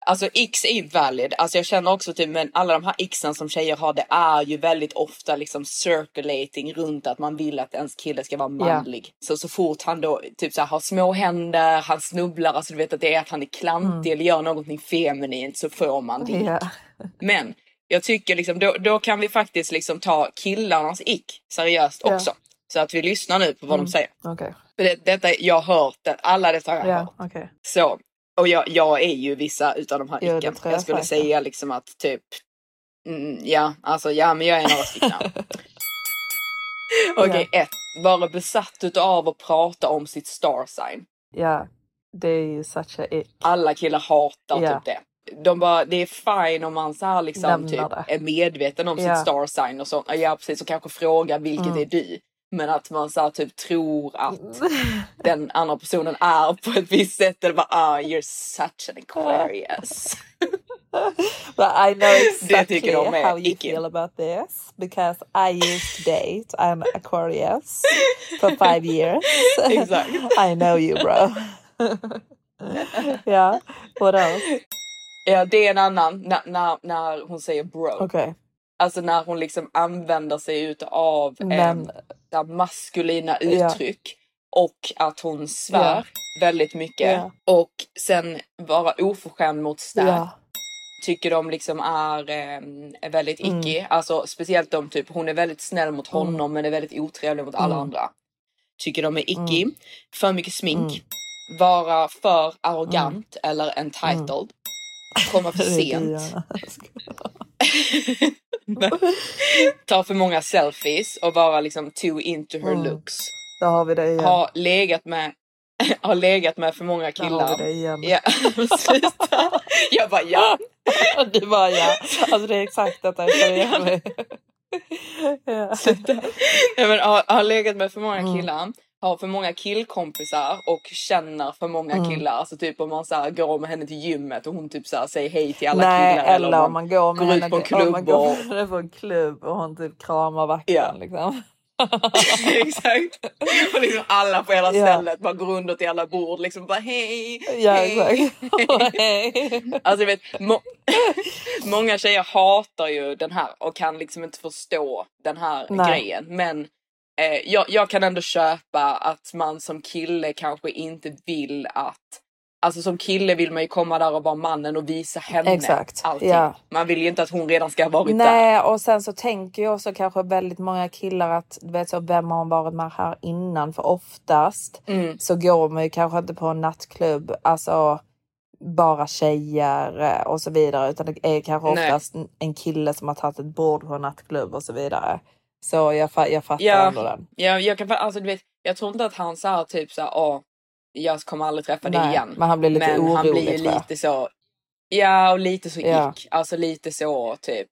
Alltså x är ju valid. Alltså jag känner också typ men alla de här xen som tjejer har det är ju väldigt ofta liksom circulating runt att man vill att ens kille ska vara manlig. Så så fort han då typ så här, har små händer, han snubblar, alltså du vet att det är att han är klantig eller gör någonting feminint så får man det. Ja. Men jag tycker liksom då, då kan vi faktiskt liksom ta killarnas ick seriöst Ja. också. Så att vi lyssnar nu på vad de säger. Okej. För det, detta, jag har hört det, alla dessa har jag hört. Ja, okej. Så, och jag, jag är ju vissa utav de här icken. tror Jag, jag skulle faktiskt. säga liksom att typ, mm, ja, alltså ja, men jag är några stycken. Okej, ett. Vara besatt utav att prata om sitt star sign. Ja, det är ju such a ick. Alla killar hatar Ja. typ det. De bara, det är fine om man så här liksom Lämnar typ det. är medveten om Ja. sitt star sign och så. Ja precis, och kanske fråga vilket Mm. är du. Men att man så typ tror att den andra personen är på ett visst sätt eller bara ah you're such an Aquarius. But I know exactly how you feel about this because I used to date an Aquarius for five years. Exakt. I know you bro. ja, what else? Ja det är en annan när, när, när hon säger bro. Okej, Alltså när hon liksom använder sig utav men eh, maskulina Ja. uttryck. Och att hon svär väldigt mycket. Ja. Och sen vara oförskämd mot Stan. ja, Tycker de liksom är, eh, väldigt Mm. icky. Alltså speciellt de typ, hon är väldigt snäll mot honom men är väldigt otrevlig mot alla Mm. andra. Tycker de är icky. För mycket smink. Mm. Vara för arrogant eller entitled. Komma för sent. Ta för många selfies och vara liksom too into her Mm. looks. Då har vi det igen. Ha legat med har legat med för många Där har killar. vi det igen. Ja, sluta. Jag bara ja. Du bara ja. Alltså det är exakt detta jag känner igen mig. ja. Nej, men har, har legat med för många Mm. killar. Har för många killkompisar och känner för många Mm. killar. Alltså typ om man så här, går med henne till gymmet och hon typ så här, säger hej till alla Nej, killar. eller om man går med går ut henne på en till- om man klubb går och- med henne på en klubb och hon typ kramar vakten. Ja. Liksom. Exakt. Och liksom alla på hela Ja. stället bara går runt till alla bord liksom bara hej. Ja hej. Hej. Alltså vet, må många tjejer hatar ju den här och kan liksom inte förstå den här Nej. grejen. Men eh, jag, jag kan ändå köpa att man som kille kanske inte vill att Alltså som kille vill man ju komma där och vara mannen och visa henne Exakt, allting. ja. Man vill ju inte att hon redan ska ha varit där. Nej och sen så tänker ju också kanske väldigt många killar att du vet så vem har varit med här innan för oftast Mm. så går man ju kanske inte på en nattklubb alltså bara tjejer eh, och så vidare utan det är kanske Nej. oftast en- en kille som har tagit ett bord på en nattklubb och så vidare. Så jag, fa- jag fattar Ja. ändå den. Ja, jag, kan, alltså, du vet, jag tror inte att han sa typ så här, jag kommer aldrig träffa dig igen. men han blir lite Men han orolig, blir ju tror jag. lite så, ja och lite så Ja. ick. Alltså lite så typ,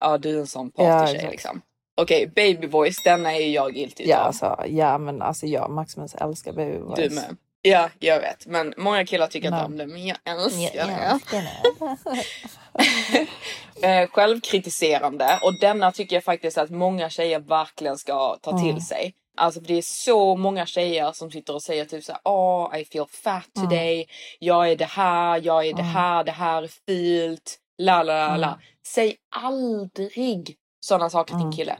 ja du är en sån Ja, partytjej exakt. liksom. Okej, baby voice, denna är ju jag guilty Ja, utav. alltså, ja men alltså jag Maximus älskar baby voice. Du med. Ja, jag vet. Men många killar tycker inte om det. Men jag Ja, älskar det. Eh, självkritiserande. Och denna tycker jag faktiskt att många tjejer verkligen ska ta Mm. till sig. Alltså för det är så många tjejer som sitter och säger typ såhär, åh I feel fat Mm. today, jag är det här, jag är det här, det här är fult, la la la la. Mm. Säg aldrig sådana saker till Mm. en kille.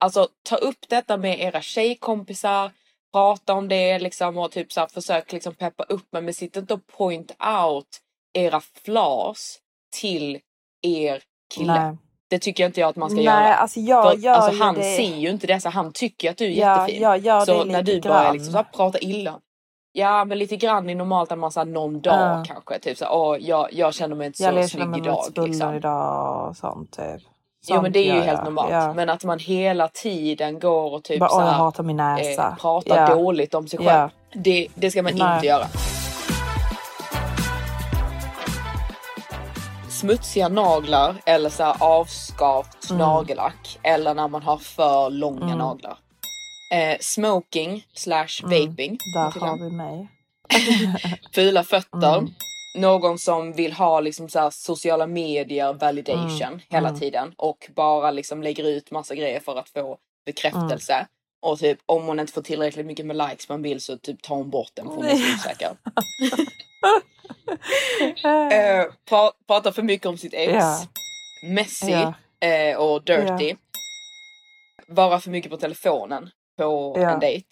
Alltså ta upp detta med era tjejkompisar, prata om det liksom och typ så här, försök liksom peppa upp men, men sitt inte och point out era flaws till er kille. Nej. Det tycker jag inte jag att man ska Nej, göra. alltså jag För, gör alltså, han det. ser ju inte dessa, han tycker att du är Ja, jättefin. jag gör det så lite när du börjar grann. liksom så här, prata illa. Ja men lite grann är normalt att man här, någon dag Ja. kanske typ så åh jag, jag känner mig inte Jag så snygg med mitt idag. spuller Liksom. idag och sånt typ. Jo men det är ju helt jag. normalt. Ja. Men att man hela tiden går och typ Bara, så åh, jag här, hatar min näsa. eh, pratar Ja. dåligt om sig själv. Ja. Det, det ska man Nej. inte göra. Smutsiga naglar eller så här avskavt Mm. nagellack eller när man har för långa naglar. Eh, smoking slash vaping. Mm. Där har vi mig. Fula fötter. Någon som vill ha liksom så sociala medier validation Mm. hela Mm. tiden och bara liksom lägger ut massa grejer för att få bekräftelse. Mm. Och typ om hon inte får tillräckligt mycket med likes på en bild så typ tar hon bort den för hon är så osäker. pra, pratar för mycket om sitt ex. Ja. Messy Ja. eh, och dirty. Vara för mycket på telefonen på en dejt.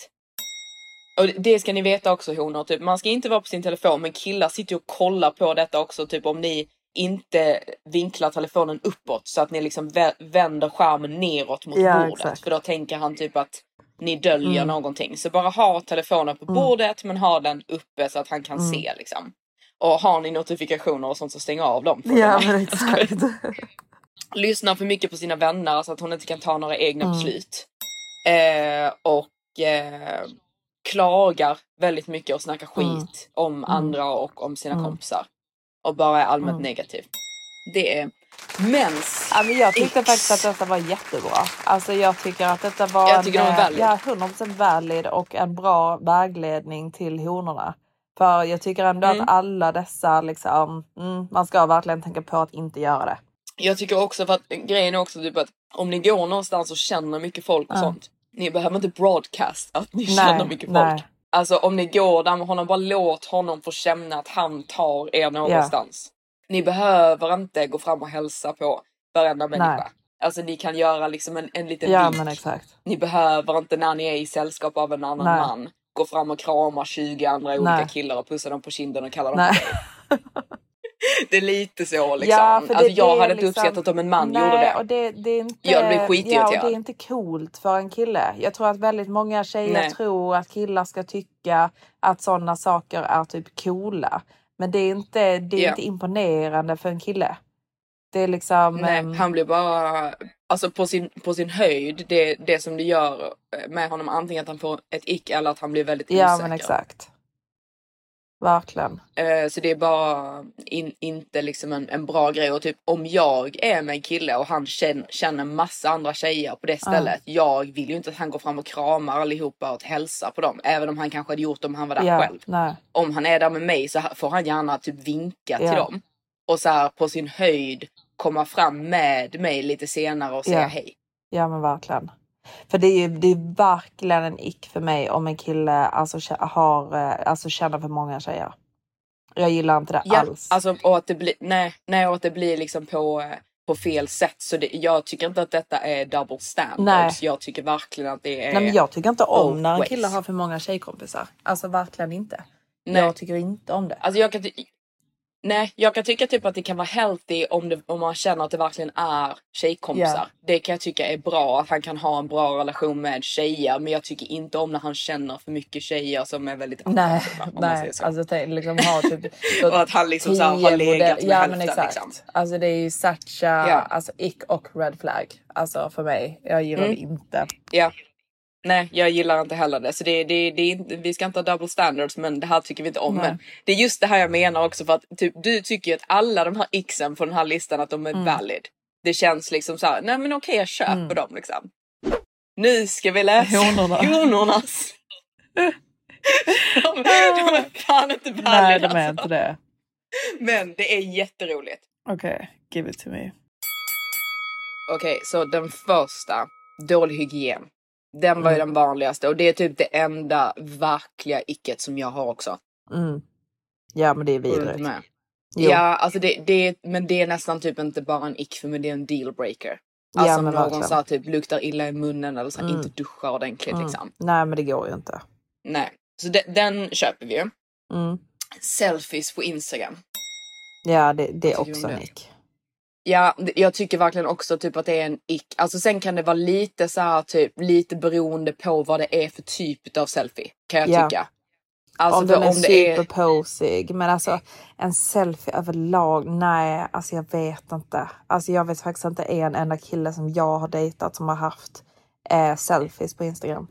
Och det- ska ni veta också honor, typ, man ska inte vara på sin telefon men killar sitter och kollar på detta också. Typ om ni inte vinklar telefonen uppåt så att ni liksom vä- vänder skärmen neråt mot Ja, bordet. exakt. För då tänker han typ att ni döljer Mm. någonting. Så bara ha telefonen på bordet men ha den uppe så att han kan Mm. se liksom. Och har ni notifikationer och sånt så stäng av dem. Ja men exakt. Lyssnar för mycket på sina vänner så att hon inte kan ta några egna Mm. beslut. Eh, och eh, klagar väldigt mycket och snackar skit Mm. om andra och om sina Mm. kompisar. Och bara är allmänt Mm. negativ. Det är mens. Ja, men jag tyckte Ex. faktiskt att detta var jättebra. Alltså jag tycker att detta var Jag tycker en, eh, valid. Ja, 100% valid och en bra vägledning till honorna. För jag tycker ändå Mm. att alla dessa liksom, mm, man ska verkligen tänka på att inte göra det. Jag tycker också för att grejen är också typ att om ni går någonstans och känner mycket folk och Ja. sånt. Ni behöver inte broadcast att ni Nej, känner mycket folk. nej. Alltså om ni går där med honom, bara låt honom få känna att han tar er någonstans. Ni behöver inte gå fram och hälsa på varenda människa. Nej. Alltså ni kan göra liksom en, en liten Ja. Ni behöver inte när ni är i sällskap av en annan Nej. man gå fram och krama 20 andra olika Nej. killar och pussa dem på kinden och kalla dem Nej. Det är lite så liksom. Ja, för det- alltså, jag det hade inte liksom- uppskattat om en man Nej, gjorde det. och det, det är inte, Jag blir ja, och skitirriterad. det är inte coolt för en kille. Jag tror att väldigt många tjejer Nej. tror att killar ska tycka att sådana saker är typ coola. Men det är inte, det är Ja. inte imponerande för en kille. Det är liksom... Nej, ehm, han blir bara, alltså på sin, på sin höjd, det, det som det gör med honom, antingen att han får ett ick eller att han blir väldigt ja osäker. men exakt. Verkligen. Eh, Så det är bara in, inte liksom en, en bra grej. Och typ om jag är med en kille och han känner, känner massa andra tjejer på det stället. Jag vill ju inte att han går fram och kramar allihopa och hälsar på dem. Även om han kanske hade gjort det om han var där Ja, själv. nej. Om han är där med mig så får han gärna typ vinka till Ja. dem. Och så här på sin höjd komma fram med mig lite senare och säga Ja. hej. Ja men verkligen. För det är ju det är verkligen en ick för mig om en kille alltså, har, eh, alltså, känner för många tjejer. Jag gillar inte det Ja, alls. alltså och att det blir, nej, nej och att det blir liksom på, eh, på fel sätt. Så det, jag tycker inte att detta är double standards. Nej. Jag tycker verkligen att det är... Nej men jag tycker inte om när en kille har för många tjejkompisar. Alltså verkligen inte. Nej. Jag tycker inte om det. Alltså jag kan, nej, jag kan tycka typ att det kan vara healthy om, det, om man känner att det verkligen är tjejkompisar. Ja. Det kan jag tycka är bra, att han kan ha en bra relation med tjejer. Men jag tycker inte om när han känner för mycket tjejer som är väldigt Nej, nej. så. Alltså tänk, liksom ha typ Och att han liksom så här har legat med Ja hälften, men exakt. liksom. Alltså det är ju such a, Ja. alltså ick och red flag. Alltså för mig. Jag gillar Mm. det inte. Ja. Nej, jag gillar inte heller det. Så det, det, det vi ska inte ha double standards, men det här tycker vi inte om. Nej. Men det är just det här jag menar också för att typ, du tycker ju att alla de här xen på den här listan att de är Mm. valid. Det känns liksom så här, nej men okej jag köper dem liksom. Nu ska vi läsa Honorna. honornas. de, de är fan inte valid Nej de är alltså. inte det. Men det är jätteroligt. Okej, give it to me. Okej, så den första, dålig hygien. Den var ju Mm. den vanligaste och det är typ det enda verkliga icket som jag har också. Mm. Ja men det är vidrigt. Ja, alltså det, det, men det är nästan typ inte bara en ick för mig, det är en dealbreaker. Ja, Alltså om men någon så typ luktar illa i munnen eller så här, Mm. inte duschar ordentligt Mm. liksom. Nej men det går ju inte. Nej, så de, den köper vi ju. Mm. Selfies på Instagram. Ja det, det är också om en ick. Ja, jag tycker verkligen också typ att det är en ick. Alltså sen kan det vara lite så här typ lite beroende på vad det är för typ av selfie. Kan jag Ja. tycka. Alltså om den är... superposig. Men alltså en selfie överlag, nej alltså jag vet inte. Alltså jag vet faktiskt inte en enda kille som jag har dejtat som har haft eh, selfies på Instagram.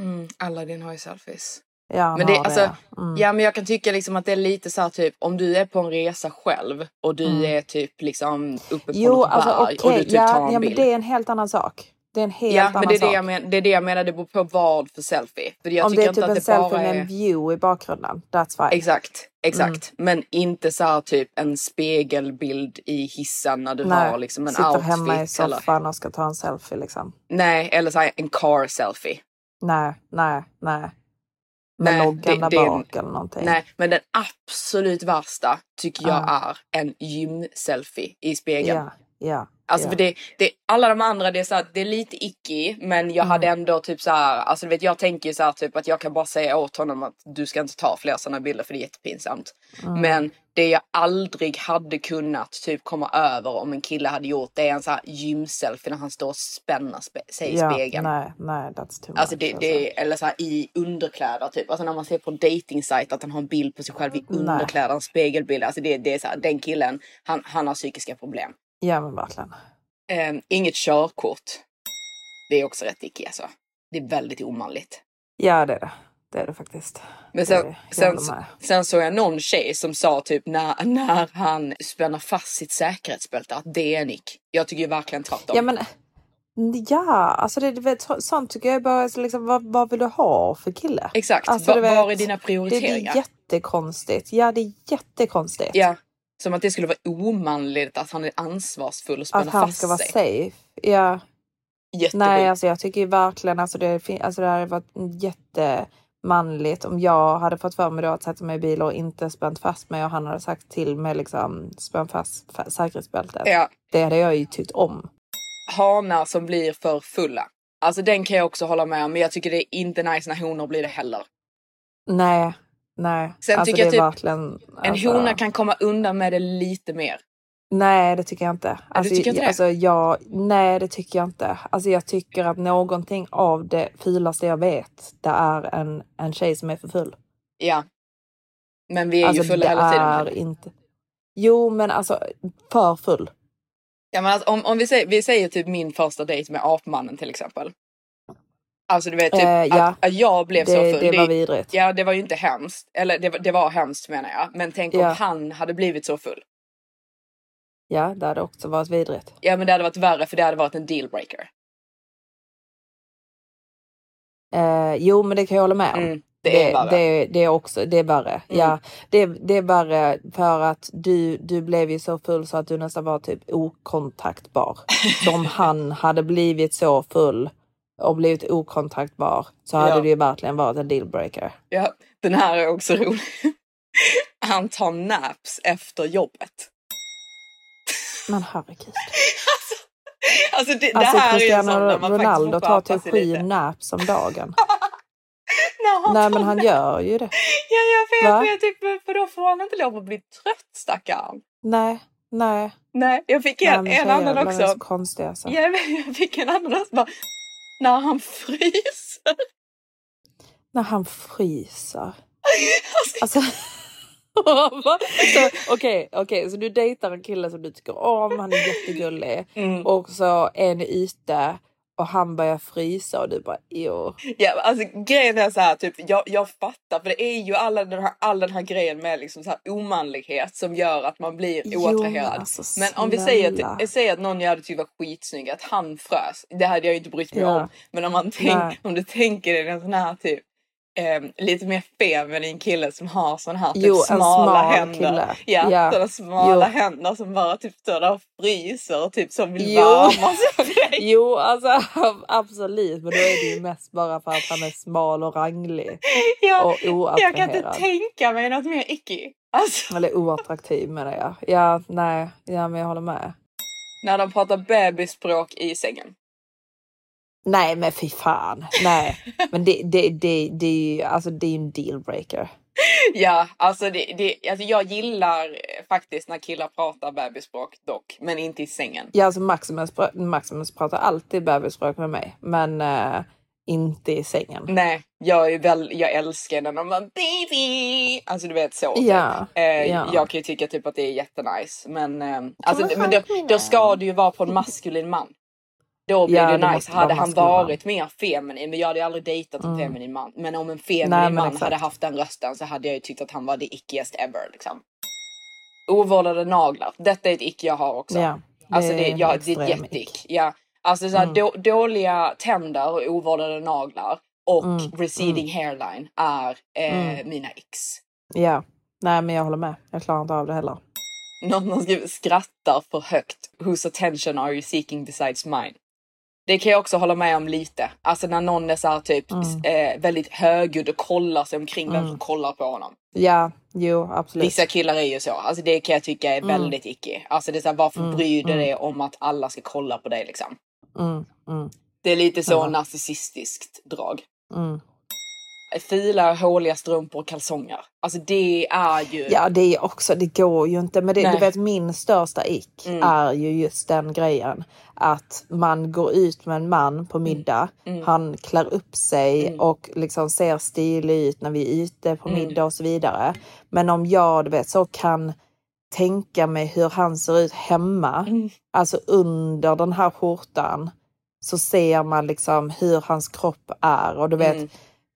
Mm, Aladdin har ju selfies. Ja, Men det, alltså, Mm. Ja men jag kan tycka liksom att det är lite så här typ om du är på en resa själv och du Mm. är typ liksom uppe på Jo något alltså berg okej, och du typ ja, tar en ja men bild. det är en helt annan sak. Det är en helt ja annan men det är det, sak. jag men, det är det jag menar, det beror på vad för selfie. För jag Om det är inte typ att en det selfie med är... en view i bakgrunden, that's fine. Exakt, exakt. Men inte så här typ en spegelbild i hissen när du Nej, har liksom en sitter outfit. hemma i eller, soffan och ska ta en selfie liksom. nej, eller så här en car selfie. Nej, nej, nej. Med Nej, loggan det- där det bak eller någonting. Nej, men den absolut värsta tycker jag Ja. är en gym-selfie i spegeln. Ja, ja. Alltså ja. för det, det, alla de andra det är så här, det är lite icky men jag hade Mm. ändå typ så här, alltså du vet jag tänker ju så här typ att jag kan bara säga åt honom att du ska inte ta fler sådana bilder för det är jättepinsamt. Mm. Men det jag aldrig hade kunnat typ komma över om en kille hade gjort det är en så här gymselfie när han står och spänner spe, sig i ja, spegeln. Nej, nej, that's too Alltså much. det, det är, eller så här i underkläder typ. Alltså när man ser på dating att han har en bild på sig själv i Nej. underkläder, en spegelbild. Alltså det, det är så här, den killen, han, han har psykiska problem. Ja men verkligen. Eh, inget körkort. Det är också rätt icky alltså. Det är väldigt omanligt. Ja det är det. Det är det faktiskt. Men Det sen, det. Sen, sen såg jag någon tjej som sa typ när, när han spänner fast sitt säkerhetsbälte att det är en ick. Jag tycker ju verkligen tvärtom. Ja men ja, alltså det, vet, så- sånt tycker jag bara så liksom, vad, vad vill du ha för kille? Exakt, Alltså, Va, vet, var är dina Det, det prioriteringar? är jättekonstigt. Ja det är jättekonstigt. Ja, som att det skulle vara omanligt att han är ansvarsfull och spänner Att han fast ska vara sig. safe. Ja. Jättesjukt. Nej, alltså jag tycker verkligen alltså det, alltså det hade varit jättemanligt om jag hade fått för mig då att sätta mig i bil och inte spänt fast mig och han hade sagt till mig liksom spänn fast fa- säkerhetsbältet. Ja, Det hade jag ju tyckt om. hanar som blir för fulla. Alltså den kan jag också hålla med om, men jag tycker det är inte nice när honor blir det heller. Nej, nej. Sen alltså tycker jag typ verkligen, En alltså, hona kan komma undan med det lite mer. Nej, det tycker jag inte. Alltså, tycker inte det? Alltså, jag, nej, det tycker jag inte. Alltså, jag tycker att någonting av det fulaste jag vet, det är en, en tjej som är för full. Ja. Men vi är alltså, ju fulla det hela tiden. är här. inte... Jo, men alltså för full. Ja, men alltså, om, om vi, säger, vi säger typ min första dejt med apmannen till exempel. Alltså du vet typ Eh, ja. att, att jag blev så Det, full. det var vidrigt. Ja det var ju inte hemskt. Eller det, var- det var hemskt menar jag. Men tänk Ja. om han hade blivit så full. Ja, det hade också varit vidrigt. Ja men det hade varit värre för det hade varit en dealbreaker. Eh, jo, men det kan jag hålla med om. Mm, det är det, det, det är också, det är värre. Mm. Ja, det, det är värre för att du, du blev ju så full så att du nästan var typ okontaktbar. Så om han hade blivit så full och blivit okontaktbar så hade Ja. det ju verkligen varit en dealbreaker. Ja, den här är också rolig. Han tar naps efter jobbet. Men herregud. Alltså det, Alltså det här är ju Cristiano Ronaldo tar typ sju naps om dagen. Nej men han gör ju det. Ja jag vet, Va? men jag typ, för då får han inte lov att bli trött stackarn. Nej, nej. Nej, jag fick nej en, men en annan de är också. så konstiga alltså. Ja, jag fick en annan också. Bara, när han fryser. När han fryser. Alltså, Alltså, Okej, okej, så du dejtar en kille som du tycker om, han är jättegullig mm. och så ni ute och han börjar frysa och du bara jo. Ja, alltså grejen är så här, typ, jag, jag fattar för det är ju alla den här, all den här grejen med liksom så här omanlighet som gör att man blir oattraherad. alltså, men om vi säger att, säger att någon jag hade tyckt var skitsnygg, att han frös. Det hade jag ju inte brytt mig Ja. om. Men om, man Nej. tänk, om du tänker dig en sån här typ ehm, lite mer feminin kille som har sån här typ Jo, smala smal händer. Ja, Ja. sådana smala Jo. händer som bara typ står där och fryser och typ som vill Jo. värma sig. Jo, alltså absolut, men då är det ju mest bara för att han är smal och ranglig Ja, och jag kan inte oattraherad. tänka mig något mer icky. Alltså. Eller oattraktiv menar jag. Ja, nej, ja men jag håller med. När de pratar bebisspråk i sängen. Nej men fy fan. Nej. Men det, det, det, det är ju alltså, det är en dealbreaker. Ja, alltså, det, det, alltså jag gillar faktiskt när killar pratar bebisspråk dock, men inte i sängen. Ja, alltså Maximus, Maximus pratar alltid bebisspråk med mig, men eh, inte i sängen. Nej, jag är väl, jag älskar när de bara baby. Alltså du vet så. typ. Ja, Eh, ja. Jag kan ju tycka typ att det är jättenice, men, eh, alltså, men då, då ska det ju vara på en maskulin man. Då blir Ja, det det nice. Hade han varit mer feminin, men jag hade ju aldrig dejtat en Mm. feminin man. Men om en feminin Nej, man exakt. hade haft den rösten så hade jag ju tyckt att han var det ickiest ever. Liksom. Ovårdade naglar. Detta är ett icke jag har också. Ja, Alltså det, är ja, det är ett jätteick. ick. Ja. Alltså så här, Mm. då, dåliga tänder och ovårdade naglar och Mm, receding hairline är eh, Mm. mina icks. Ja, nej men jag håller med. Jag klarar inte av det heller. Någon skriver skrattar för högt. Whose attention are you seeking besides mine? Det kan jag också hålla med om lite. Alltså när någon är så här typ Mm. eh, väldigt högljudd och kollar sig omkring vem Mm. som kollar på honom. Ja, jo absolut. Vissa killar är ju så. Alltså det kan jag tycka är Mm. väldigt icke. Alltså det är så här, varför Mm, bryr du mm. dig om att alla ska kolla på dig liksom? Mm, mm, Det är lite så narcissistiskt drag. Mm. Fila, håliga strumpor och kalsonger. Alltså det är ju... Ja, det är också, det går ju inte. Men det, Nej. du vet min största ick Mm. är ju just den grejen. Att man går ut med en man på middag. Mm. Han klär upp sig Mm. och liksom ser stilig ut när vi är ute på Mm. middag och så vidare. Men om jag, du vet, så kan tänka mig hur han ser ut hemma. Mm. Alltså under den här skjortan så ser man liksom hur hans kropp är och du vet Mm.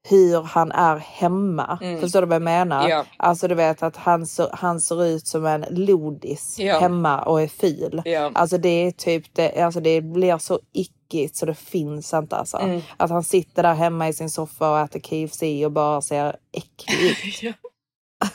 Hur han är hemma. Mm. Förstår du vad jag menar? Ja. Alltså du vet att han ser, han ser ut som en lodis Ja. hemma och är ful. Ja. Alltså det är typ det, alltså det blir så ickigt så det finns inte alltså. Mm. Att han sitter där hemma i sin soffa och äter KFC och bara ser äcklig ut.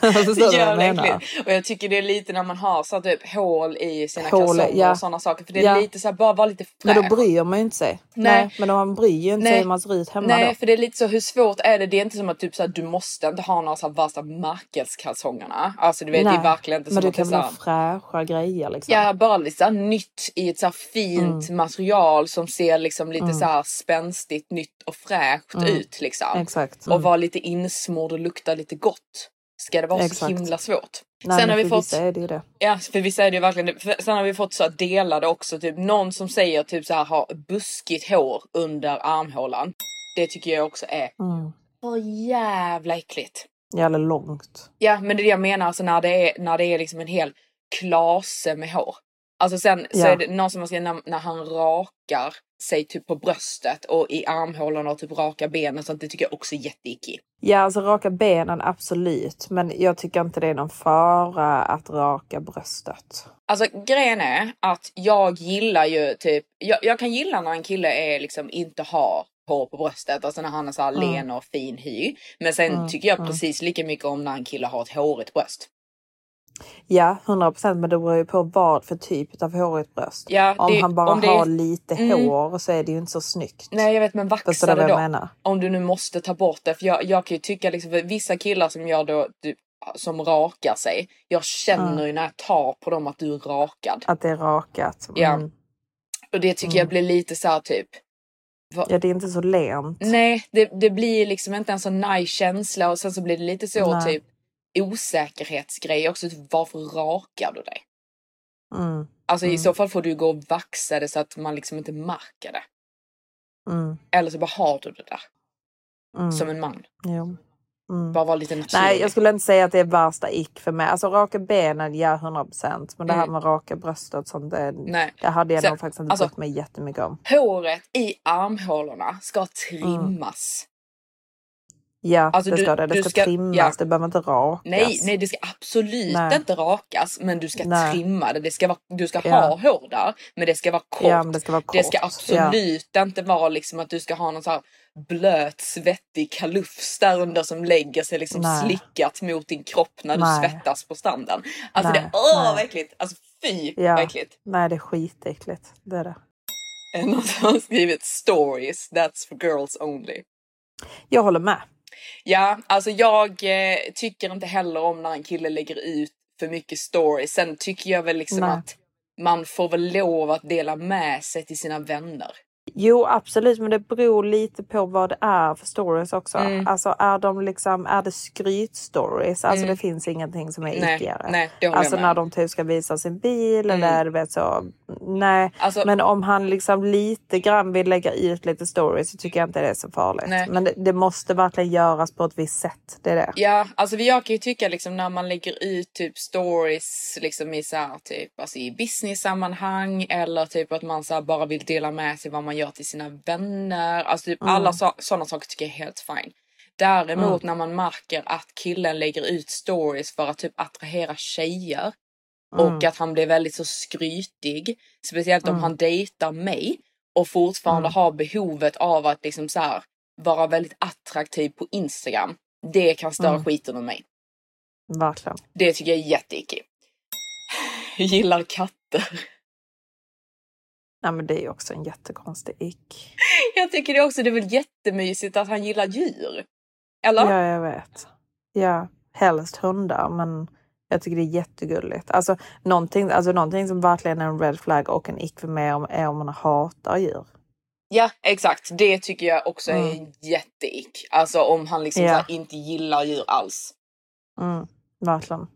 Du Ja, jag menar? verkligen. Och jag tycker det är lite när man har så typ hål i sina Hål, kalsonger ja. och sådana saker. För det är Ja. lite så här, bara vara lite Men fräsch. då bryr man ju inte sig. Nej. Nej. men då man bryr ju inte Nej. sig hur man ser ut hemma Nej, då. för det är lite så hur svårt är det? Det är inte som att typ så här, du måste inte ha några så här värsta märkeskalsongerna. Alltså du vet, det är Nej, verkligen inte Men som du att det är kan så väl här, ha fräscha grejer liksom. Ja, bara lite så här nytt i ett så här fint Mm. material som ser liksom lite så här spänstigt, nytt och fräscht Mm. ut liksom. Exakt. Och vara lite insmord och lukta lite gott. Ska det vara så Exakt. himla svårt? Nej, Sen har vi för fått... vissa är det ju det. Ja, för vissa är det ju verkligen det. För Sen har vi fått så här delade också, typ någon som säger typ så här ha buskigt hår under armhålan. Det tycker jag också är Mm. för jävla äckligt. Jävla långt. Ja, men det är det jag menar, alltså när det är, när det är liksom en hel klase med hår. Alltså sen så Ja. är det någon som man ska när, när han rakar sig typ på bröstet och i armhålorna och typ raka benen sånt. Det tycker jag också är jätteicky. Ja, alltså raka benen absolut. Men jag tycker inte det är någon fara att raka bröstet. Alltså grejen är att jag gillar ju typ, jag, jag kan gilla när en kille är liksom inte har hår på bröstet, alltså när han är så här len och fin hy. Men sen tycker jag precis lika mycket om när en kille har ett hårigt bröst. Ja, 100 procent. Men det beror ju på vad för typ av hårigt bröst. Ja, om det- han bara om det- har lite Mm. hår så är det ju inte så snyggt. Nej jag vet men vaxa det då. menar? Om du nu måste ta bort det. För jag, jag kan ju tycka liksom, för vissa killar som jag då typ, som rakar sig. Jag känner ju när jag tar på dem att du är rakad. Att det är rakat. Ja. Mm. Och det tycker jag blir lite så här typ. vad- Ja, det är inte så lent. Nej, det, det blir liksom inte en så nice känsla och sen så blir det lite så Nej. typ osäkerhetsgrej också. Typ, varför rakar du dig? Mm. Alltså i Mm. så fall får du gå och vaxa det så att man liksom inte märker det. Mm. Eller så bara har du det där Mm. som en man. Jo. Mm. Bara vara lite naturlig. Nej, jag skulle inte säga att det är värsta ick för mig. Alltså raka benen, ja 100 procent. Men det här Mm. med raka bröstet, sånt, det, Nej. det hade jag nog faktiskt inte alltså- brytt mig jättemycket om. Håret i armhålorna ska trimmas. Ja, Alltså, det du- ska det. Det du ska, ska- trimmas, ja. det behöver inte rakas. Nej, nej, det ska absolut Nej. inte rakas, men du ska Nej. trimma det. det ska vara, du ska Ja. ha hår där, men det ska vara kort. Ja, det ska vara Det ska kort. absolut inte vara liksom att du ska ha någon så här blöt svettig kalufs där under som lägger sig liksom Nej. slickat mot din kropp när du svettas på stranden. Alltså det, åh nej. vad äckligt! Alltså fy Ja. vad äckligt! Nej, det är skitäckligt. Det är det. Är det Någon som har skrivit stories, that's for girls only. Jag håller med. Ja, alltså jag eh, tycker inte heller om när en kille lägger ut för mycket stories. Sen tycker jag väl liksom Nej. att man får väl lov att dela med sig till sina vänner. Jo, absolut, men det beror lite på vad det är för stories också. Mm. Alltså är de liksom, är det skrytstories? Alltså Mm. det finns ingenting som är ickigare. Alltså när de typ ska visa sin bil Mm. eller du vet så. Nej, Alltså- men om han liksom lite grann vill lägga ut lite stories så tycker jag inte det är så farligt. Nej. Men det, det måste verkligen göras på ett visst sätt. Det är det. Ja, alltså jag kan ju tycka liksom när man lägger ut typ stories liksom i så här typ alltså i business-sammanhang eller typ att man så här bara vill dela med sig vad man gör till sina vänner. Alltså typ alla så, sådana saker tycker jag är helt fine. Däremot när man märker att killen lägger ut stories för att typ attrahera tjejer och att han blir väldigt så skrytig. Speciellt om han dejtar mig och fortfarande har behovet av att liksom så här vara väldigt attraktiv på Instagram. Det kan störa skiten ur mig. Verkligen. Det tycker jag är jätteicky. Gillar katter. Nej, men det är också en jättekonstig ick. Jag tycker det också det är väl jättemysigt att han gillar djur. Eller? Ja, jag vet. Ja, helst hundar, men jag tycker det är jättegulligt. Alltså någonting, alltså någonting som verkligen är en red flag och en ick för mig om, är om man hatar djur. Ja, exakt. Det tycker jag också är en jätteick. Alltså om han liksom Mm. Ja. inte gillar djur alls. Mm, verkligen.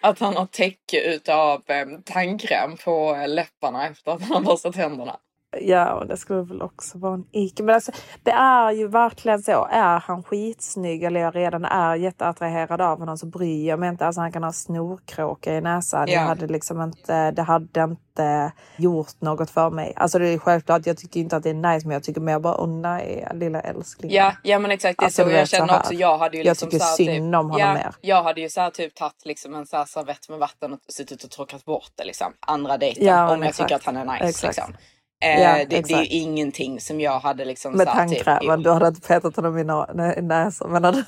Att han har täcke utav eh, tandkräm på eh, läpparna efter att han har borstat tänderna. Ja, och det skulle väl också vara en ick. Men alltså, det är ju verkligen så. Är han skitsnygg eller jag redan är jätteattraherad av honom så bryr jag mig inte. Alltså han kan ha snorkråka i näsan. Ja. Jag hade liksom inte, det hade inte gjort något för mig. Alltså det är självklart, jag tycker inte att det är nice men jag tycker mer bara, åh nej, lilla älsklingen. Ja, ja men exakt. Det är Alltså, så jag känner också. Jag hade ju Jag liksom tycker så här, synd om honom ja, mer. Jag hade ju så här typ tagit liksom en så här servett med vatten och suttit och torkat bort det liksom. Andra dejten. Ja, om jag exakt. tycker att han är nice Exakt. liksom. Eh, Ja, det, det är ingenting som jag hade liksom Med här, typ, tandkrämen, du hade inte petat honom i näsan. Men hade...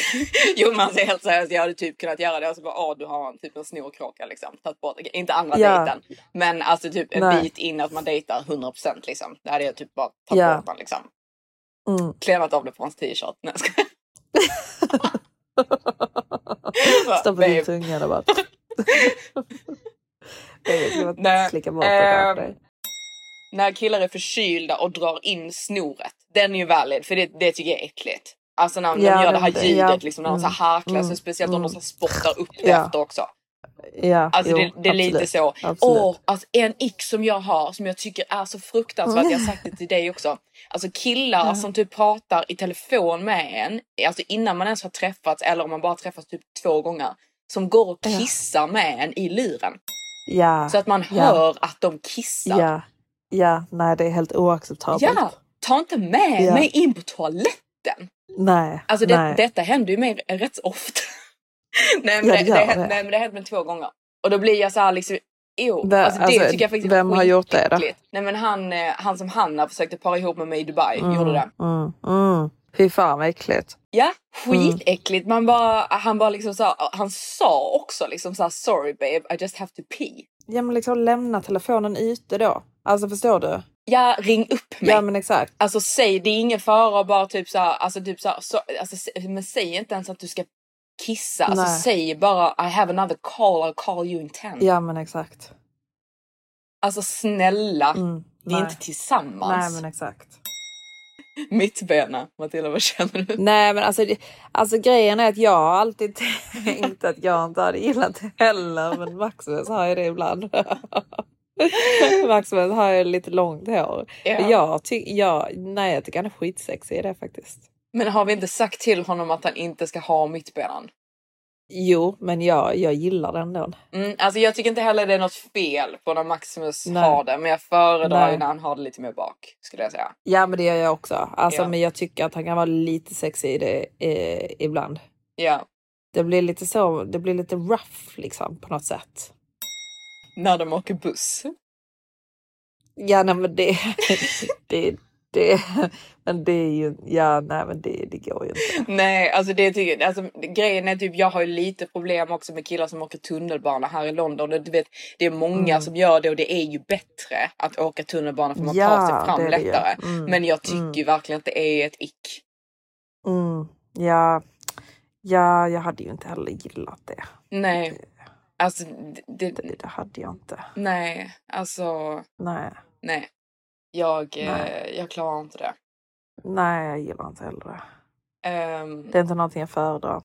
Jo men alltså helt seriöst, jag hade typ kunnat göra det och så bara åh du har typ en snorkråka liksom. Tagit bort. Inte andra Ja. dejten. Men alltså typ en Nej. bit in att man dejtar 100% liksom. Det hade jag typ bara tagit Ja. bort den liksom. Mm. Klämat av det på hans t-shirt. Nej jag skojar. Bara, Stoppa in tungan och bara... Jag ska bara Nej, slicka bort det. När killar är förkylda och drar in snoret. Den är ju valid för det, det tycker jag är äckligt. Alltså när de Ja, gör det här det- ljudet ja. liksom när de så Mm, harklar sig. mm, Speciellt om de så här spottar upp det Ja. efter också. Ja, Alltså jo, det, det är lite absolut. så. Absolut. Åh, alltså en ick som jag har som jag tycker är så fruktansvärt. Jag har sagt det till dig också. Alltså killar som typ pratar i telefon med en. Alltså innan man ens har träffats eller om man bara träffats typ två gånger. Som går och kissar med en i luren. Ja. Så att man hör att de kissar. Ja. Nej det är helt oacceptabelt. Ja, ta inte med Ja. mig in på toaletten. Nej. Alltså det, nej. detta händer ju mig rätt så ofta. nej, men Ja, det, det det, det, det. nej men det hänt mig två gånger. Och då blir jag så här liksom, ew. Vem- alltså, det alltså, tycker jag faktiskt vem har gjort det då? Nej men han, eh, han som Hanna försökte para ihop med mig i Dubai gjorde det. Mm, mm. Fy fan vad äckligt. Ja, Mm. skitäckligt. Man bara, han bara liksom så han sa också liksom så sorry babe I just have to pee. Ja men liksom lämna telefonen ute då. Alltså förstår du? Ja, ring upp mig. Ja men exakt. Alltså säg, det är ingen fara bara typ så här, alltså typ så, här, så alltså, men säg inte ens att du ska kissa. Alltså Nej. säg bara I have another call, I'll call you in ten. Ja men exakt. Alltså snälla, Mm, vi är inte tillsammans. Nej men exakt. Mittbena, Matilda vad känner du? Nej men alltså, alltså grejen är att jag har alltid tänkt att jag inte hade gillat det heller. Men Maximus har ju det ibland. Maximus har ju lite långt hår. Ja. Jag, ty- jag, nej, jag tycker han är skitsexig i det faktiskt. Men har vi inte sagt till honom att han inte ska ha mittbenan? Jo, men jag, jag gillar den då. Mm, alltså jag tycker inte heller det är något fel på när Maximus Nej. har det, men jag föredrar Nej. när han har det lite mer bak skulle jag säga. Ja, men det gör jag också. Alltså, Ja. Men jag tycker att han kan vara lite sexig i det eh, ibland. Ja, Det blir lite så, det blir lite rough liksom på något sätt. när de åker buss. Ja, nej men det, det, det, men det är ju, ja nej men det, det går ju inte. Nej, alltså det tycker alltså grejen är typ jag har ju lite problem också med killar som åker tunnelbana här i London. Och Du vet, det är många som gör det och det är ju bättre att åka tunnelbana för man Ja, tar sig fram det det lättare. Mm, Men jag tycker mm. ju verkligen att det är ett ick. Mm, ja, ja, jag hade ju inte heller gillat det. Nej, alltså det, Det, det hade jag inte. nej, alltså Nej, nej. Jag, eh, jag klarar inte det. nej jag gillar inte heller det. Ehm, Det är inte någonting jag föredrar.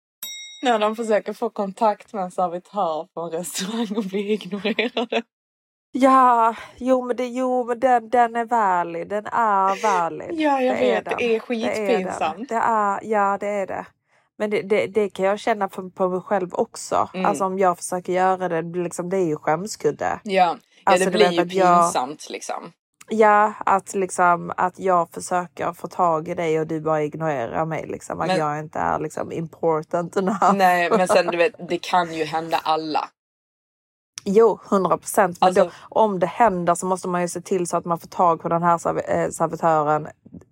när de försöker få kontakt med en servitör på en restaurang och blir ignorerade. Ja, jo men, det, jo, men den, den är värlig. Den är värlig. Ja, jag Det vet. den. Det är skitpinsamt. Det är, det är, ja, det är det. Men det, det, det kan jag känna på, på mig själv också. Mm. Alltså om jag försöker göra det, liksom, det är ju skämskudde. Ja, ja Alltså, det blir vet ju att jag- pinsamt liksom. Ja, att liksom att jag försöker få tag i dig och du bara ignorerar mig. Liksom. Att Men- jag inte är liksom important enough. Nej, men sen du vet, det kan ju hända alla. Jo, 100 procent. Men Alltså- då, om det händer så måste man ju se till så att man får tag på den här eh, servitören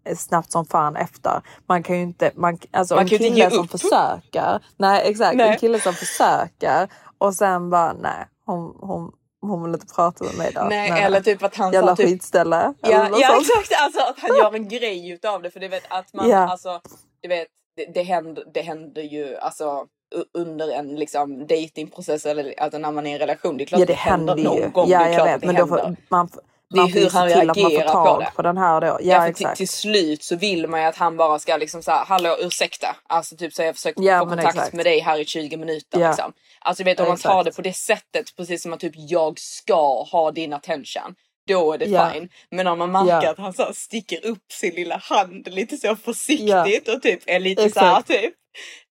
eh, snabbt som fan efter. Man kan ju inte, man, alltså Man en inte kille ge som försöker, nej exakt, Nej. en kille som försöker och sen bara nej, hon, hon, hon vill inte prata med mig då. Nej, eller typ att han Jävla sa typ... skitställe. Ja, ja exakt, alltså att han gör en grej utav det. För du vet att man, Ja. alltså, du vet, det, det, händer, det händer ju alltså under en liksom datingprocess eller alltså när man är i en relation. Det är klart Ja det det händer händer någon ju. gång. Ja det är jag vet att det men då får, man, Det är hur han reagerar på det. på den här då. Ja, Ja, för till, exakt. till slut så vill man ju att han bara ska liksom säga hallå ursäkta. Alltså typ så jag försökt Ja, få kontakt exakt. med dig här i 20 minuter Ja. liksom. Alltså du vet om man tar Exakt. det på det sättet precis som att typ jag ska ha din attention. Då är det Ja. fine. Men om man märker Ja. att han så sticker upp sin lilla hand lite så försiktigt och typ är lite Exakt. så här typ.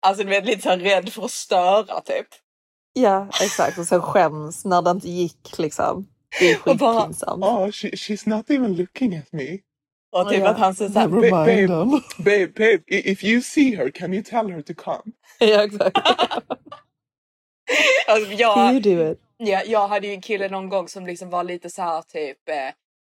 Alltså du vet lite så här rädd för att störa typ. Ja exakt och sen skäms när det inte gick liksom. Det är Och bara, skitpinsamt. Oh, she, she's not even looking at me. Och typ ja. att han säger såhär. Ba- babe, babe, babe, i- if you see her, can you tell her to come? ja exakt. Alltså, jag, Can you do it? Ja, jag hade ju en kille någon gång som liksom var lite så här typ. Eh,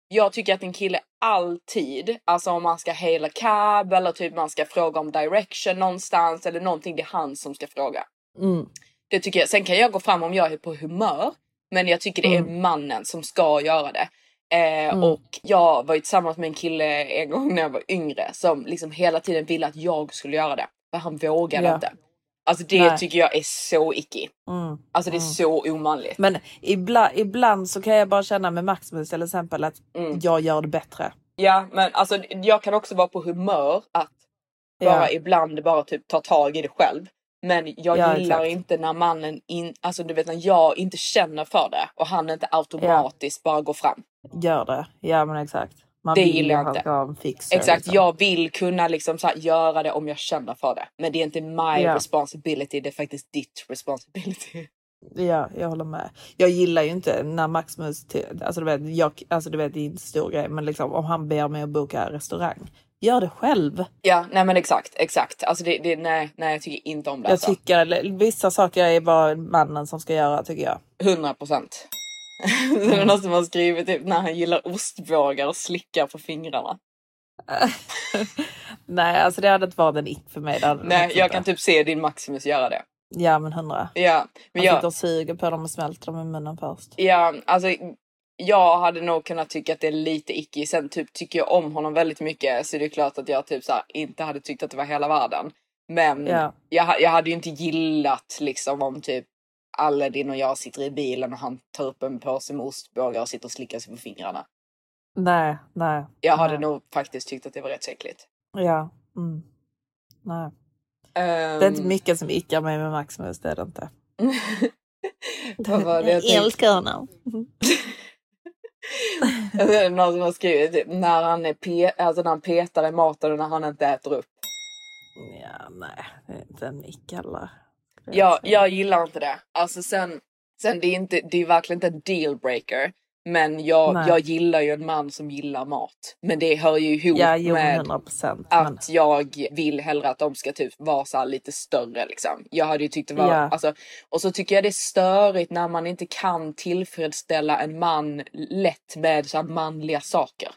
jag tycker att en kille alltid, alltså om man ska haila cab eller typ man ska fråga om direction någonstans eller någonting, det är han som ska fråga. Mm. Det tycker jag. Sen kan jag gå fram om jag är på humör, men jag tycker det är mannen som ska göra det. Eh, Och jag var ju tillsammans med en kille en gång när jag var yngre som liksom hela tiden ville att jag skulle göra det. För han vågade Ja. inte. Alltså det Nej. tycker jag är så icky. Mm. Alltså det är så omanligt. Men ibland, ibland så kan jag bara känna med Maximus till exempel att Mm. jag gör det bättre. Ja, men alltså jag kan också vara på humör att bara Ja. ibland bara typ ta tag i det själv. Men jag Ja, gillar exakt. inte när mannen, in, alltså du vet när jag inte känner för det och han inte automatiskt bara går fram. Gör det. Ja men exakt. Man Det vill gillar jag inte. fixer, Exakt, liksom. jag vill kunna liksom så här, göra det om jag känner för det. Men det är inte my Ja. responsibility, det är faktiskt ditt responsibility. Ja, jag håller med. Jag gillar ju inte när Maximus, alltså du vet, jag, alltså du vet det är inte stor grej, men liksom om han ber mig att boka restaurang, gör det själv. Ja, nej men exakt, exakt. Alltså det, det nej, nej, jag tycker inte om det. Jag alltså. tycker vissa saker är bara mannen som ska göra tycker jag. 100 procent. det är någon som har skrivit typ när han gillar ostbågar och slickar på fingrarna. Nej, alltså det hade inte varit en ick för mig. Nej, jag kan typ se din Maximus göra det. Ja, men hundra. Ja, men Man jag, sitter och suger på dem och smälter dem i munnen först. ja, alltså jag hade nog kunnat tycka att det är lite icky. Sen typ tycker jag om honom väldigt mycket så det är klart att jag typ så här, inte hade tyckt att det var hela världen. Men Ja. jag, jag hade ju inte gillat liksom om typ Aladdin och jag sitter i bilen och han tar upp en påse med ostbågar och sitter och slickar sig på fingrarna. Nej, nej. Jag hade nej. nog faktiskt tyckt att det var rätt så äckligt. Ja. Mm. Nej. Det Ehm, är inte mycket som ickar mig med Maximus, det är det inte. Vad var det jag tänkte? älskar honom. Någon som har skrivit när han, är pe- alltså när han petar i maten och när han inte äter upp. Ja, nej, det är inte en ick heller. Jag, jag gillar inte det. Alltså sen, sen det är inte, det är verkligen inte en dealbreaker. Men jag, Nej. jag gillar ju en man som gillar mat. Men det hör ju ihop Ja, jo, med hundra procent. att Men jag vill hellre att de ska typ vara så lite större liksom. Jag hade ju tyckt det var, Ja. alltså, och så tycker jag det är störigt när man inte kan tillfredsställa en man lätt med så manliga saker.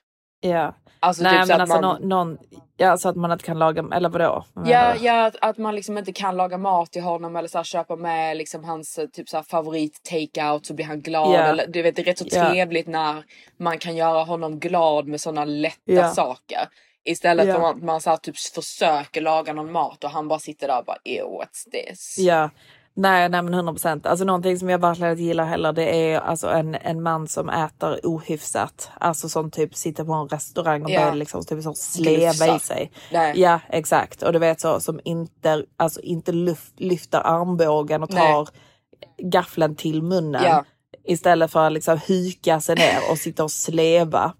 Ja. Alltså Nej, typ så men att alltså man, någon, någon, ja, så att man inte kan laga, eller vadå? Vad Ja, menar ja att, man liksom inte kan laga mat till honom eller så här, köpa med liksom hans eh, typ så här, favorit takeout så blir han glad. Ja. Eller, du vet, det är rätt så Ja. trevligt när man kan göra honom glad med sådana lätta Ja. saker. Istället Ja. för att man så här, typ försöker laga någon mat och han bara sitter där och bara ew what's this? Ja, nej, nej men 100 procent. Alltså någonting som jag verkligen gillar heller det är alltså en, en man som äter ohyfsat. Alltså som typ sitter på en restaurang och Ja. börjar liksom typ så sleva i sig. Nej. Ja exakt och du vet så som inte, alltså inte lyft, lyfter armbågen och Nej. tar gaffeln till munnen. Ja. Istället för att liksom huka sig ner och sitta och sleva.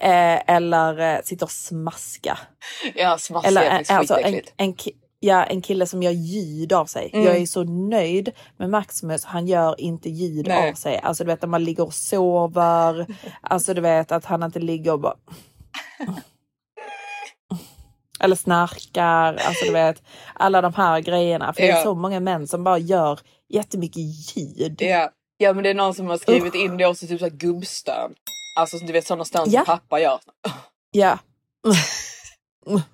Eh, eller eh, sitta och smaska. Ja, smaska Eller är eh, alltså en, en, ja, en kille som gör ljud av sig. Mm. Jag är så nöjd med Maximus. Han gör inte ljud Nej. av sig. Alltså du vet när man ligger och sover. Alltså du vet att han inte ligger och bara... Eller snarkar. Alltså du vet alla de här grejerna. För det är Ja. så många män som bara gör jättemycket ljud. Ja. ja men det är någon som har skrivit in det också, typ såhär gubbstön. Alltså du vet sådana stön Ja. som pappa gör. Ja.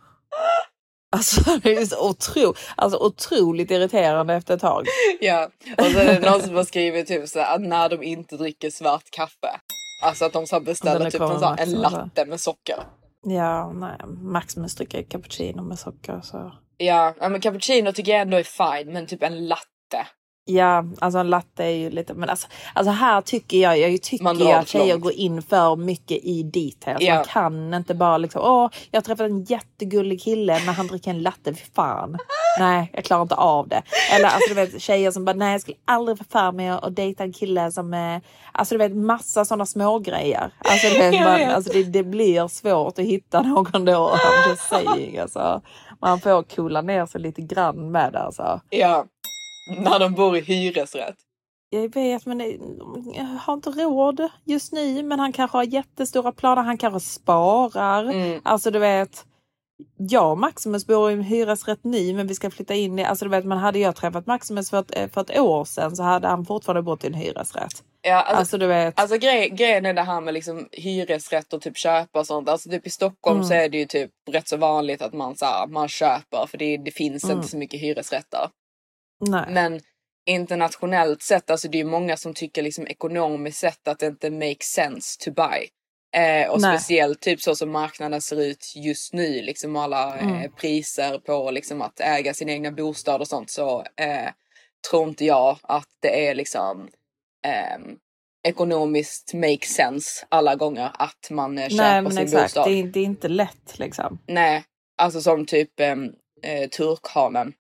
Alltså det är så otro, alltså, otroligt irriterande efter ett tag. Ja, och så är det någon som har skrivit typ så att när de inte dricker svart kaffe. Alltså att de så beställer är typ en, så en Max, alltså. latte med socker. Ja, nej. Maximus dricker cappuccino med socker. Så. Ja, ja, men cappuccino tycker jag ändå är fine, men typ en latte. Ja, alltså en latte är ju lite... Men alltså, alltså här tycker jag, jag tycker Man ju att tjejer långt. går in för mycket i details. Ja. Man kan inte bara liksom, åh, jag har träffat en jättegullig kille när han dricker en latte, fy fan. nej, jag klarar inte av det. Eller alltså du vet tjejer som bara, nej jag skulle aldrig få för mig att dejta en kille som är... Alltså du vet massa sådana små grejer. Alltså, du vet, man, alltså det, det blir svårt att hitta någon då. I'm just saying, alltså. Man får coola ner sig lite grann med det alltså. Ja, när de bor i hyresrätt. Jag vet, men jag har inte råd just nu. Men han kanske har jättestora planer. Han kanske sparar. Mm. Alltså du vet. Jag och Maximus bor i en hyresrätt nu men vi ska flytta in i, alltså du vet men hade jag träffat Maximus för ett, för ett år sedan så hade han fortfarande bott i en hyresrätt. Ja, alltså, Alltså du vet. Alltså grej, grejen är det här med liksom hyresrätt och typ köpa och sånt. Alltså typ i Stockholm Mm. så är det ju typ rätt så vanligt att man, så här, man köper för det, det finns Mm. inte så mycket hyresrätter. Nej. Men internationellt sett, alltså det är ju många som tycker liksom ekonomiskt sett att det inte makes sense to buy. Eh, och Nej. speciellt typ så som marknaden ser ut just nu, liksom alla eh, Mm. priser på liksom att äga sin egna bostad och sånt så eh, tror inte jag att det är liksom ehm, ekonomiskt make sense alla gånger att man eh, köper nej sin exakt. bostad. Det är, det är inte lätt liksom. Nej, alltså som typ ehm, eh, turkhanen.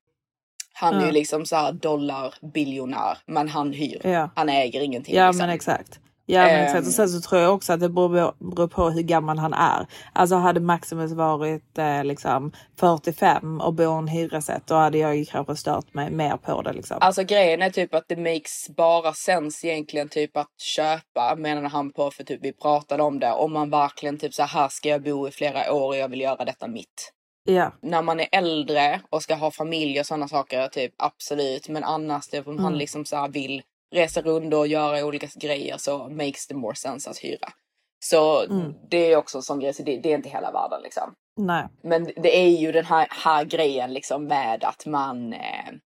Han är Ja. ju liksom så här dollarbiljonär men han hyr. Ja. Han äger ingenting. Ja liksom. men exakt. Ja men Ehm. exakt. Och sen så tror jag också att det beror på, beror på hur gammal han är. Alltså hade Maximus varit eh, liksom 45 och bor i en hyresrätt då hade jag ju kanske stört mig mer på det liksom. Alltså grejen är typ att det makes bara sens egentligen typ att köpa menade han på för typ vi pratade om det. Om man verkligen typ så här ska jag bo i flera år och jag vill göra detta mitt. Ja, När man är äldre och ska ha familj och sådana saker typ absolut. Men annars typ om han Mm. liksom så vill resa runt och göra olika grejer så makes the more sense att hyra. Så Mm. det är också en sån grej så det, det är inte hela världen liksom. nej. Men det är ju den här, här grejen liksom med att man eh,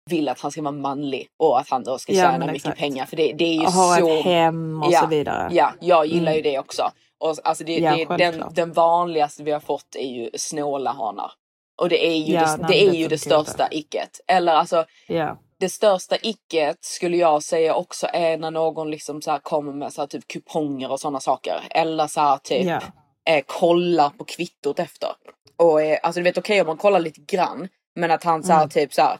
vill att han ska vara manlig och att han då ska Ja, tjäna men mycket pengar. För det, det är ju Och ha så... ett hem och ja, så vidare. Ja, jag gillar ju Mm. det också. Och alltså det, Ja, det, den, den vanligaste vi har fått är ju snåla hanar. Och det är ju Ja, det, nej, det, är ju det inte. största icket. Eller alltså Ja. det största icket skulle jag säga också är när någon liksom så kommer med så typ kuponger och sådana saker. Eller så typ Ja. eh, kollar på kvittot efter. Och eh, alltså du vet okej om man kollar lite grann. Men att han så här Mm. typ så här.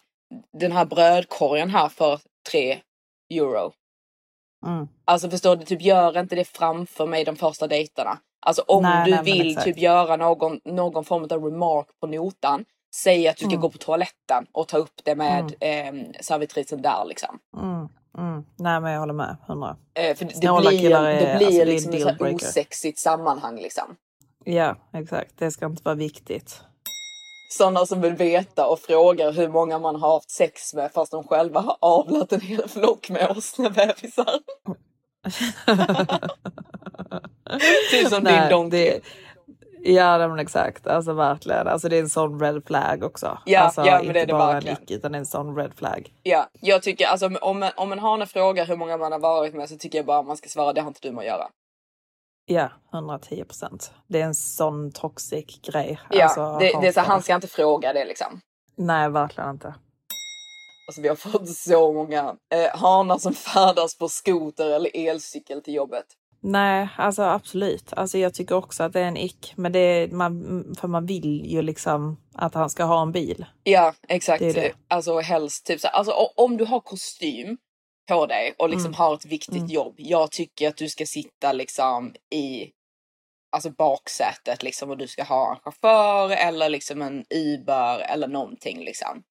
Den här brödkorgen här för 3 euro. Mm. Alltså förstår du, typ gör inte det framför mig de första dejterna. Alltså om Nej, du nej, vill typ göra någon, någon form av remark på notan. Säg att du ska Mm. gå på toaletten och ta upp det med eh, servitrisen där liksom. Mm. Mm. Nej men jag håller med. 100. Eh, för det Snåla blir, killar det är- blir alltså, det är liksom ett här dealbreaker. osexigt sammanhang liksom. Ja exakt. Det ska inte vara viktigt. Sådana som vill veta och frågar hur många man har haft sex med fast de själva har avlat en hel flock med åsna bebisar. typ som din Nej, donkey. det, ja men exakt. Alltså verkligen. Alltså det är en sån red flag också. Ja, alltså, ja, men inte det är det bara verkligen. en ick utan en sån red flag. Ja, jag tycker alltså om en, om en hane frågar hur många man har varit med så tycker jag bara man ska svara det har inte du med att göra. Ja, 110 procent. Det är en sån toxic grej. Ja, Alltså, det, det är så han ska inte fråga det liksom. Nej, verkligen inte. Alltså vi har fått så många eh, hanar som färdas på skoter eller elcykel till jobbet. Nej, alltså absolut. Alltså jag tycker också att det är en ick. Men det är, man, för man vill ju liksom att han ska ha en bil. Ja, exakt. Det det. Alltså helst typ så alltså om du har kostym på dig och liksom Mm. har ett viktigt Mm. jobb. Jag tycker att du ska sitta liksom i alltså baksätet liksom och du ska ha en chaufför eller liksom en Uber eller någonting liksom.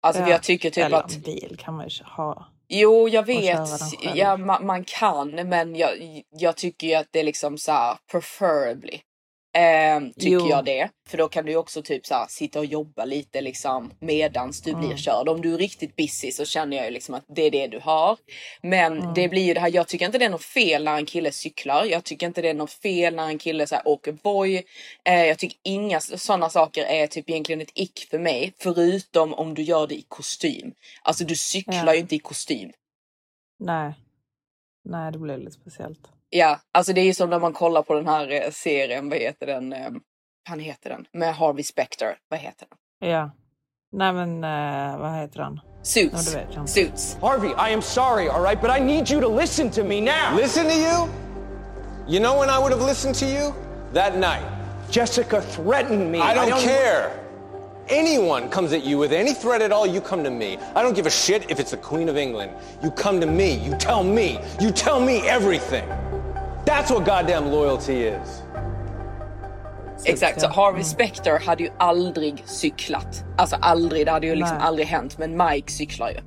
Alltså Ja, jag tycker typ Eller att bil kan man ju ha. Jo, jag vet. Ja, man, man kan, men jag, jag tycker ju att det är liksom så här preferably. Eh, tycker Jo. jag det. För då kan du också typ så här, sitta och jobba lite liksom medans du Mm. blir körd. Om du är riktigt busy så känner jag ju liksom att det är det du har. Men Mm. det blir ju det här, jag tycker inte det är något fel när en kille cyklar. Jag tycker inte det är något fel när en kille så här, åker Voi. Eh, jag tycker inga sådana saker är typ egentligen ett ick för mig. Förutom om du gör det i kostym. Alltså du cyklar Ja. ju inte i kostym. Nej. Nej, det blir lite speciellt. Ja, alltså det är ju som när man kollar på den här eh, serien, vad heter den? Eh, han heter den? Med Harvey Specter. Vad heter den? Ja. Nej men uh, vad heter han? Suits. Ja, vet jag inte. Suits. Harvey, I am sorry, all right, but I need you to listen to me now. Listen to you? You know when I would have listened to you? That night. Jessica threatened me. I don't care. Anyone comes at you with any threat at all, you come to me. I don't give a shit if it's the Queen of England. You come to me, you tell me, you tell me everything. That's what goddamn loyalty is. Exakt, så. Harvey Specter hade ju aldrig cyklat. Alltså aldrig, det hade ju liksom Nej. aldrig hänt. Men Mike cyklar ju.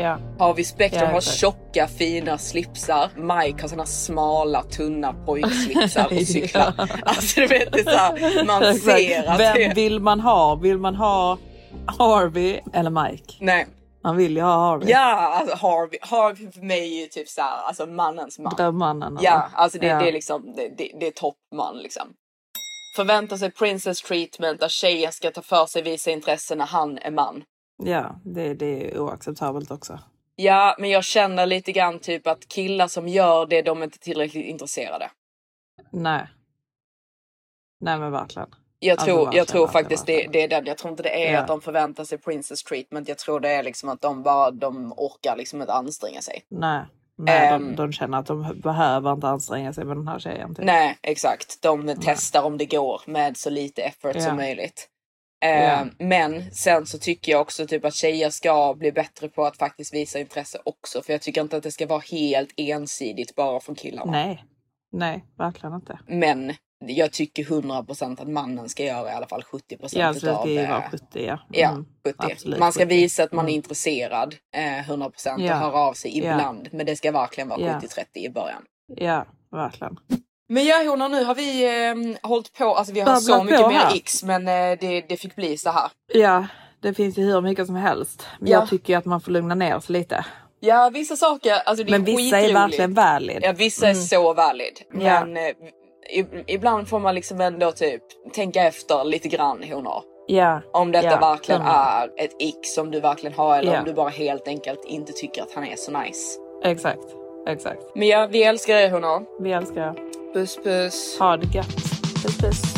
Ja. Harvey Specter Ja, har tjocka fina slipsar. Mike har såna smala tunna pojkslipsar och cyklar. Ja. Alltså du vet, det är så här, man Exakt. ser att Vem det... vill man ha? Vill man ha Harvey eller Mike? Nej. Man vill ju ha Harvey. Ja, alltså Harvey, Harvey för mig är ju typ så här, alltså mannens man. Drömmannen. eller? Ja, alltså det, Ja. det är liksom, det, det, det är toppman liksom. Förvänta sig princess treatment där tjejen ska ta för sig, visa intresse när han är man. Ja, det, det är oacceptabelt också. Ja, men jag känner lite grann typ att killar som gör det, de är inte tillräckligt intresserade. Nej. Nej men verkligen. Jag tror, jag tror faktiskt det, det är den. Jag tror inte det är Ja. att de förväntar sig princess treatment. Jag tror det är liksom att de bara, de orkar liksom inte anstränga sig. Nej. Nej, Ehm. de, de känner att de behöver inte anstränga sig med den här tjejen. Typ. Nej, exakt. De testar om det går med så lite effort Ja. som möjligt. Ja. Men sen så tycker jag också typ att tjejer ska bli bättre på att faktiskt visa intresse också. För jag tycker inte att det ska vara helt ensidigt bara från killarna. Nej, nej, verkligen inte. Men jag tycker 100% att mannen ska göra i alla fall 70% Ja, så det utav eh, vara 70 ja. Ja, Mm, 70. absolut, man ska 70. visa att man är Mm. intresserad eh, 100% Ja. och höra av sig Ja. ibland. Men det ska verkligen vara Ja. 70-30 i början. Ja, verkligen. Men ja honor, nu har vi eh, hållit på, alltså vi har Babblat så mycket mer x men eh, det, det fick bli så här. Ja, det finns ju hur mycket som helst. Men Ja. jag tycker att man får lugna ner sig lite. Ja vissa saker, alltså det är Men vissa är verkligen valid. Ja vissa är så valid. Ja. Men eh, i- ibland får man liksom ändå typ tänka efter lite grann honor. Ja, Om detta ja, verkligen hundra. är ett x som du verkligen har eller om du bara helt enkelt inte tycker att han är så nice. Exakt, exakt. Men ja, vi älskar er honor. Vi älskar er. Puss puss. Ha det gött. Puss puss.